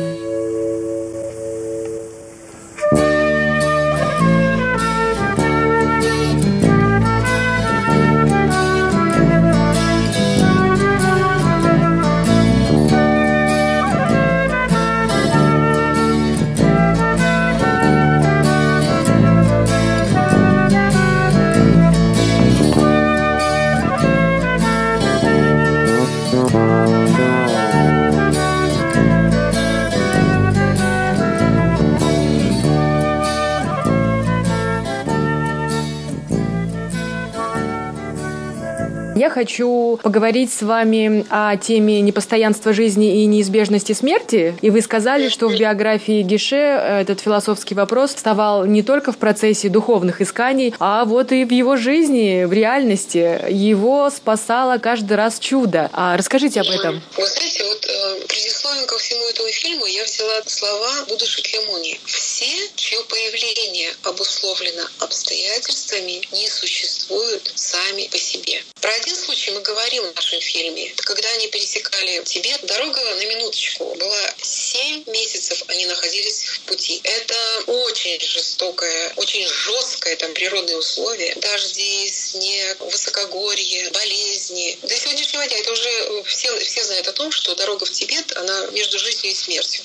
Хочу поговорить с вами о теме непостоянства жизни и неизбежности смерти. И вы сказали, что в биографии Гише этот философский вопрос вставал не только в процессе духовных исканий, а вот и в его жизни, в реальности. Его спасало каждый раз чудо. А расскажите об этом. Вы знаете, вот э, предисловием ко всему этому фильму я взяла слова Будды Шакьямуни. Все, чье появление обусловлено обстоятельствами, не существуют сами по себе. Про один случай мы говорим в нашем фильме. Когда они пересекали Тибет, дорога на минуточку была 7 месяцев они находились в пути. Это очень жестокое, очень жесткое там природные условия. Дожди, снег, высокогорье, болезни. До сегодняшнего дня это уже все, все знают о том, что дорога в Тибет, она между жизнью и смертью.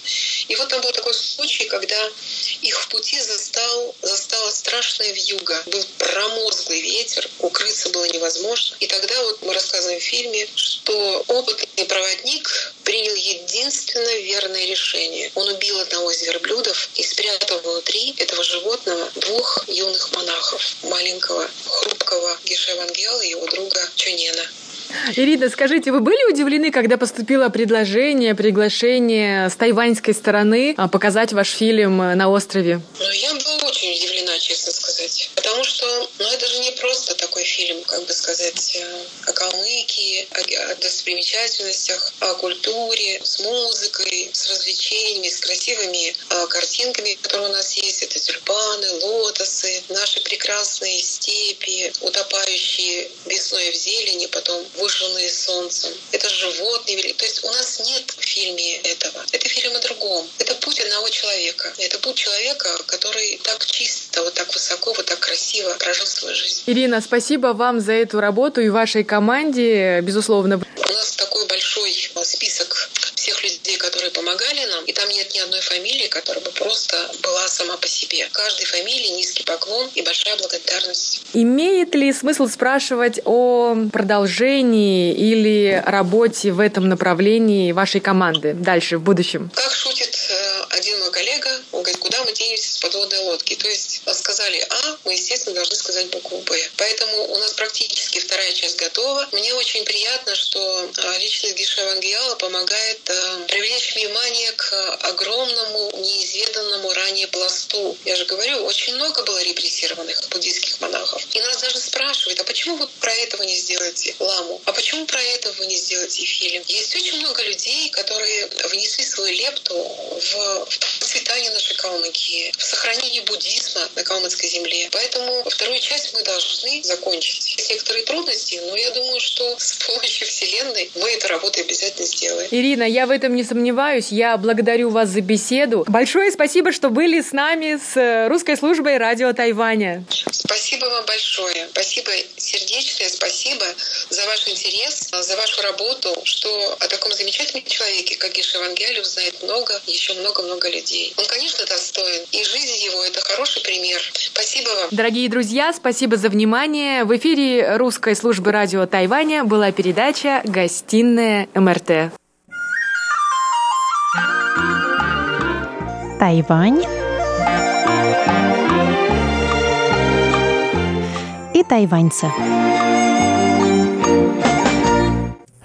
И вот там был такой случай, когда их в пути застал, застала страшная вьюга. Был промозглый ветер, укрыться было невозможно. И тогда вот мы рассказываем в фильме, что опытный проводник принял единственное верное решение. Он убил одного из верблюдов и спрятал внутри этого животного двух юных монахов. Маленького, хрупкого Гешевангела и его друга Чунена. Ирина, скажите, вы были удивлены, когда поступило предложение, приглашение с тайваньской стороны а, показать ваш фильм на острове? Ну, я была очень удивлена, честно сказать. Потому что, ну, это же не просто такой фильм, как бы сказать, э, о Калмыкии, о, о достопримечательностях, о культуре, с музыкой, с развлечениями, с красивыми э, картинками, которые у нас есть. Это тюльпаны, лотосы, наши прекрасные степи, утопающие весной в зелени, потом выжженные солнцем. Это животные. То есть у нас нет в фильме этого. Это фильм о другом. Это путь одного человека. Это путь человека, который так чисто, вот так высоко, вот так красиво прожил свою жизнь. Ирина, спасибо вам за эту работу и вашей команде, безусловно. У нас такой большой список всех людей, которые помогали нам, и там нет ни одной фамилии, которая бы просто была сама по себе. Каждой фамилии низкий поклон и большая благодарность. Имеет ли смысл спрашивать о продолжении или работе в этом направлении вашей команды дальше, в будущем? Как шутит э, один мой коллега, он говорит, куда денемся с подводной лодки? То есть сказали А, мы, естественно, должны сказать букву Б. Поэтому у нас практически вторая часть готова. Мне очень приятно, что а, личность Гиша Вангиала помогает а, привлечь внимание к огромному, неизведанному ранее пласту. Я же говорю, очень много было репрессированных буддийских монахов. И нас даже спрашивают, а почему вы про этого не сделаете ламу? А почему про это вы не сделаете фильм? Есть очень много людей, которые внесли свою лепту в процветание нашей Калмыкии, в сохранение буддизма на калмыцкой земле. Поэтому вторую часть мы должны закончить. Есть некоторые трудности, но я думаю, что с помощью Вселенной мы эту работу обязательно сделаем. Ирина, я в этом не сомневаюсь. Я благодарю вас за беседу. Большое спасибо, что были с нами с русской службой радио Тайваня. Спасибо вам большое. Спасибо сердечное, спасибо за ваш интерес, за вашу работу, что о таком замечательном человеке, как Гиша Вангелю, знает много, еще много-много людей. Он, конечно, достоин. И жизнь его — это хороший пример. Спасибо вам. Дорогие друзья, спасибо за внимание. В эфире русской службы радио Тайваня была передача «Гостиная МРТ». Тайвань и тайваньцы.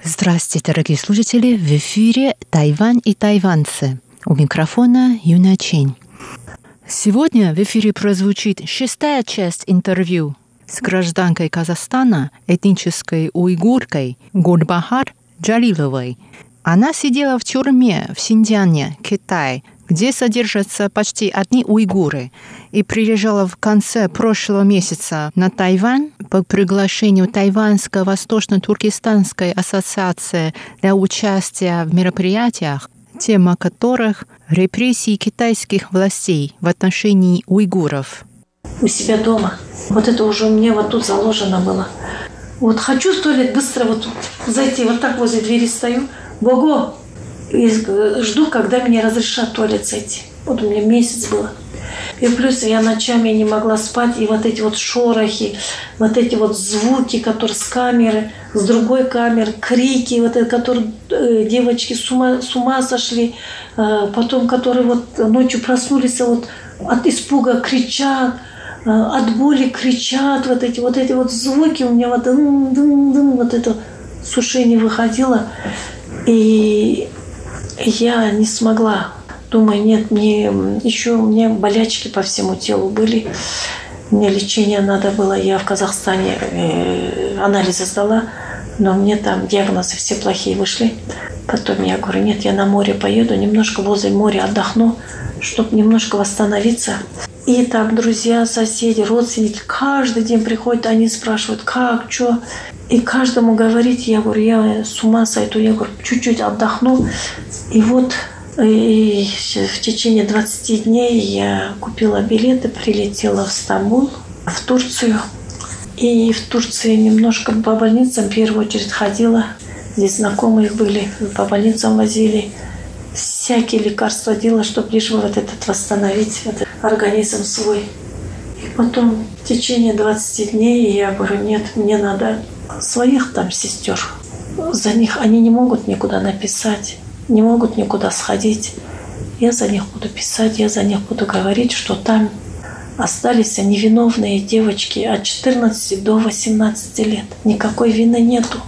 Здравствуйте, дорогие слушатели! В эфире «Тайвань и тайваньцы». У микрофона Юна Чень. Сегодня в эфире прозвучит шестая часть интервью с гражданкой Казахстана, этнической уйгуркой Гульбахар Джалиловой. Она сидела в тюрьме в Синьцзяне, Китай, где содержатся почти одни уйгуры, и приезжала в конце прошлого месяца на Тайвань по приглашению Тайваньской Восточно-Туркестанской ассоциации для участия в мероприятиях, тема которых – репрессии китайских властей в отношении уйгуров. У себя дома. Вот это уже у меня вот тут заложено было. Вот хочу в туалет быстро вот зайти, вот так возле двери стою. Бого, и жду, когда мне разрешат туалет зайти. Вот у меня месяц было. И плюс я ночами не могла спать, и вот эти вот шорохи, вот эти вот звуки, которые с камеры, с другой камеры, крики, вот это, которые э, девочки с ума, с ума сошли, э, потом, которые вот ночью проснулись, вот от испуга кричат, э, от боли кричат, вот эти вот эти вот звуки у меня вот, дын, дын, дын, вот это сушение выходило. И я не смогла. Думаю, нет, мне еще у меня болячки по всему телу были. Мне лечение надо было. Я в Казахстане э, анализы сдала, но мне там диагнозы все плохие вышли. Потом я говорю, нет, я на море поеду, немножко возле моря отдохну, чтобы немножко восстановиться. И там друзья, соседи, родственники каждый день приходят, они спрашивают, как, что. И каждому говорить, я говорю, я с ума сойду, я говорю, чуть-чуть отдохну. И вот и в течение 20 дней я купила билеты, прилетела в Стамбул, в Турцию. И в Турции немножко по больницам в первую очередь ходила. Здесь знакомые были, по больницам возили. Всякие лекарства делала, чтобы лишь вот этот восстановить этот организм свой. И потом в течение 20 дней я говорю, нет, мне надо своих там сестер. За них они не могут никуда написать не могут никуда сходить. Я за них буду писать, я за них буду говорить, что там остались невиновные девочки от 14 до 18 лет. Никакой вины нету.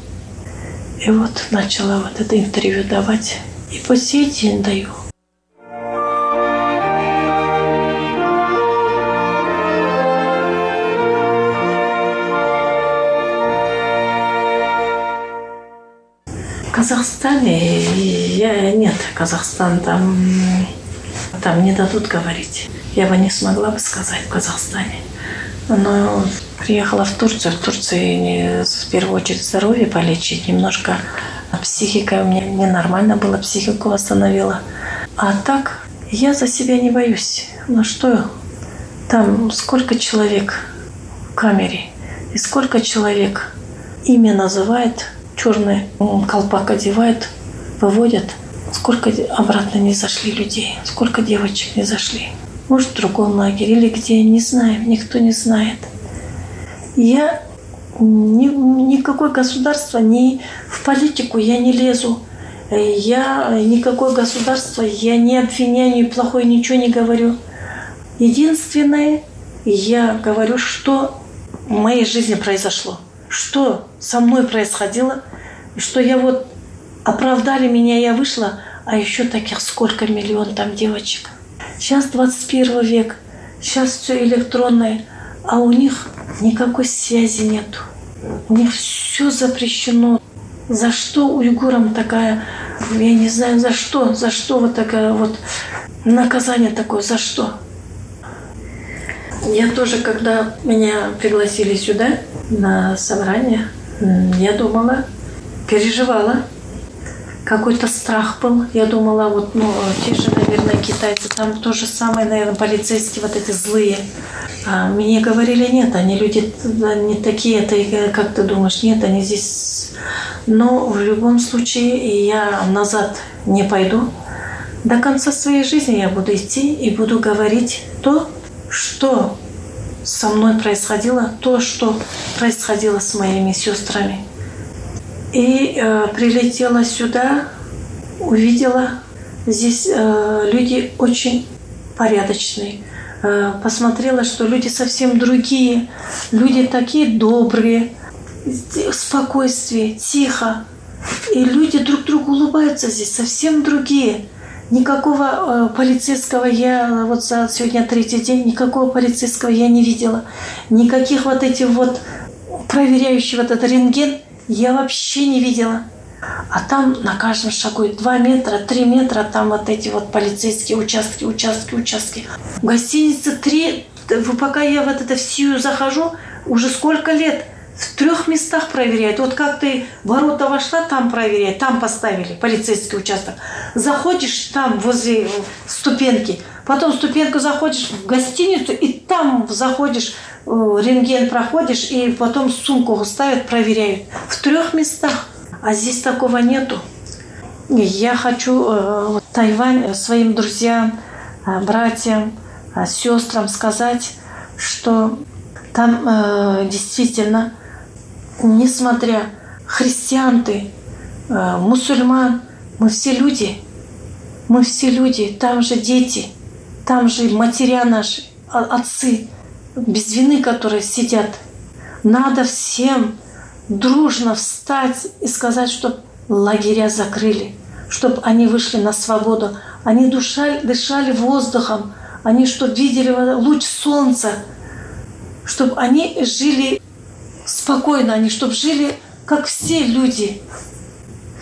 И вот начала вот это интервью давать. И по сей день даю. Казахстане я, нет, Казахстан там, там не дадут говорить. Я бы не смогла бы сказать в Казахстане. Но приехала в Турцию. В Турции в первую очередь здоровье полечить. Немножко психика у меня ненормально была, психику восстановила. А так я за себя не боюсь. Ну что, там сколько человек в камере, и сколько человек имя называет – черный колпак одевают, выводят. Сколько обратно не зашли людей, сколько девочек не зашли. Может, в другом лагере или где, не знаем, никто не знает. Я ни, никакое государство, ни в политику я не лезу. Я никакое государство, я не обвиняю, плохое ничего не говорю. Единственное, я говорю, что в моей жизни произошло, что со мной происходило, что я вот оправдали меня, я вышла, а еще таких сколько миллион там девочек. Сейчас 21 век, сейчас все электронное, а у них никакой связи нету. У них все запрещено. За что уйгурам такая, я не знаю, за что, за что вот такая вот наказание такое, за что? Я тоже, когда меня пригласили сюда на собрание, я думала, переживала. Какой-то страх был. Я думала, вот, ну, те же, наверное, китайцы, там то же самое, наверное, полицейские вот эти злые. А мне говорили, нет, они люди не такие, ты, как ты думаешь, нет, они здесь... Но в любом случае я назад не пойду. До конца своей жизни я буду идти и буду говорить то, что со мной происходило, то, что происходило с моими сестрами. И э, прилетела сюда, увидела здесь э, люди очень порядочные. Э, посмотрела, что люди совсем другие, люди такие добрые, спокойствие, тихо. И люди друг другу улыбаются здесь, совсем другие. Никакого э, полицейского я вот за сегодня третий день никакого полицейского я не видела. Никаких вот этих вот проверяющих вот этот рентген я вообще не видела. А там на каждом шагу 2 метра, 3 метра, там вот эти вот полицейские участки, участки, участки. В гостинице 3, пока я вот это всю захожу, уже сколько лет – в трех местах проверяют. Вот как ты ворота вошла, там проверяют, там поставили полицейский участок. Заходишь там возле ступенки, потом ступенку заходишь в гостиницу, и там заходишь, э, рентген проходишь, и потом сумку ставят, проверяют. В трех местах. А здесь такого нету. Я хочу э, Тайвань своим друзьям, э, братьям, э, сестрам сказать, что там э, действительно несмотря христиан ты, э, мусульман, мы все люди. Мы все люди, там же дети, там же матеря наши, отцы, без вины, которые сидят. Надо всем дружно встать и сказать, чтобы лагеря закрыли, чтобы они вышли на свободу. Они дышали, дышали воздухом, они чтобы видели луч солнца, чтобы они жили спокойно они, чтобы жили как все люди.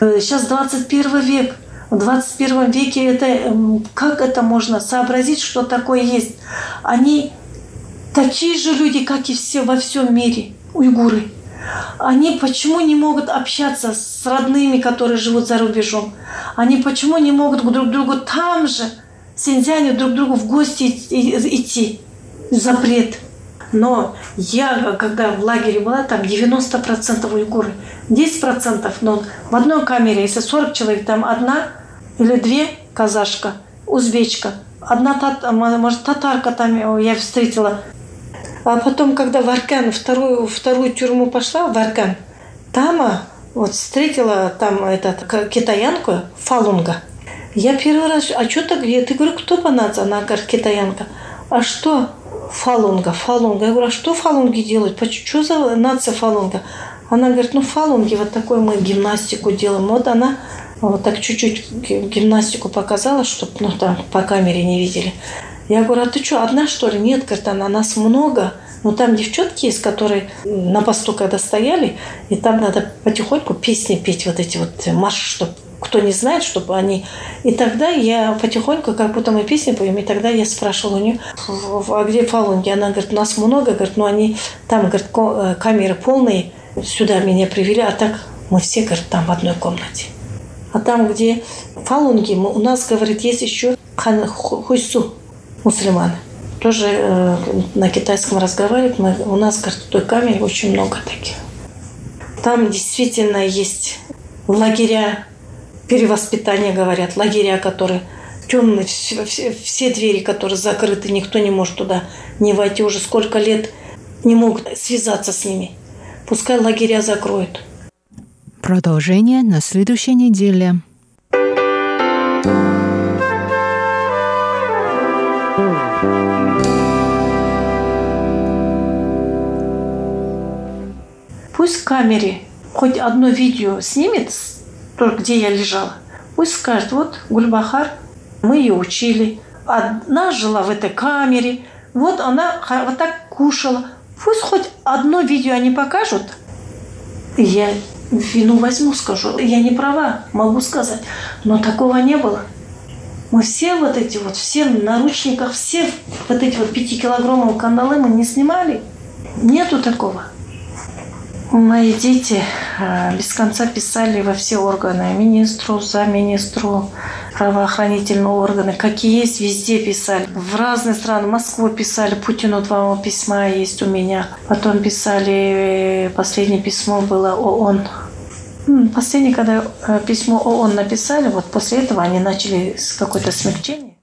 Э, сейчас 21 век. В 21 веке это, эм, как это можно сообразить, что такое есть? Они такие же люди, как и все во всем мире, уйгуры. Они почему не могут общаться с родными, которые живут за рубежом? Они почему не могут друг другу там же, Синьцзяне, друг другу в гости идти? Запрет. Но я, когда в лагере была, там 90% уйгуры, 10%, но в одной камере, если 40 человек, там одна или две казашка, узбечка, одна, тат, может, татарка там я встретила. А потом, когда в Аркан, вторую, вторую тюрьму пошла, в Аркан, там а, вот встретила там этот, китаянку, фалунга. Я первый раз, а что так, я, ты говорю, кто по нации? Она говорит, китаянка. А что? Фалунга, фалунга. Я говорю, а что фалунги делают? Что за нация фалунга? Она говорит, ну фалунги, вот такой мы гимнастику делаем. Вот она вот так чуть-чуть гимнастику показала, чтобы ну, там по камере не видели. Я говорю, а ты что, одна что ли? Нет, говорит она, нас много. Но там девчонки есть, которые на посту когда стояли, и там надо потихоньку песни петь, вот эти вот марши, чтобы кто не знает, чтобы они... И тогда я потихоньку, как будто мы песни поем, и тогда я спрашивала у нее, а где фалунги? Она говорит, нас много, говорит, но они там, говорит, э, камеры полные, сюда меня привели, а так мы все, говорит, там в одной комнате. А там, где фалунги, у нас, говорит, есть еще хан хуйсу, мусульманы. Тоже э, на китайском разговаривают. Мы, у нас, говорит, в той камере очень много таких. Там действительно есть лагеря перевоспитание, говорят, лагеря, которые темные, все, все, все двери, которые закрыты, никто не может туда не войти. Уже сколько лет не могут связаться с ними. Пускай лагеря закроют. Продолжение на следующей неделе. Пусть в камере хоть одно видео снимет то, где я лежала. Пусть скажет, вот Гульбахар, мы ее учили. Одна жила в этой камере, вот она вот так кушала. Пусть хоть одно видео они покажут, я вину возьму, скажу. Я не права, могу сказать. Но такого не было. Мы все вот эти вот, все в наручниках, все вот эти вот пятикилограммовые кандалы мы не снимали. Нету такого. Мои дети э, без конца писали во все органы. Министру, замминистру, правоохранительные органы. Какие есть, везде писали. В разные страны. Москву писали. Путину два письма есть у меня. Потом писали, э, последнее письмо было ООН. Последнее, когда э, письмо ООН написали, вот после этого они начали с какое-то смягчение.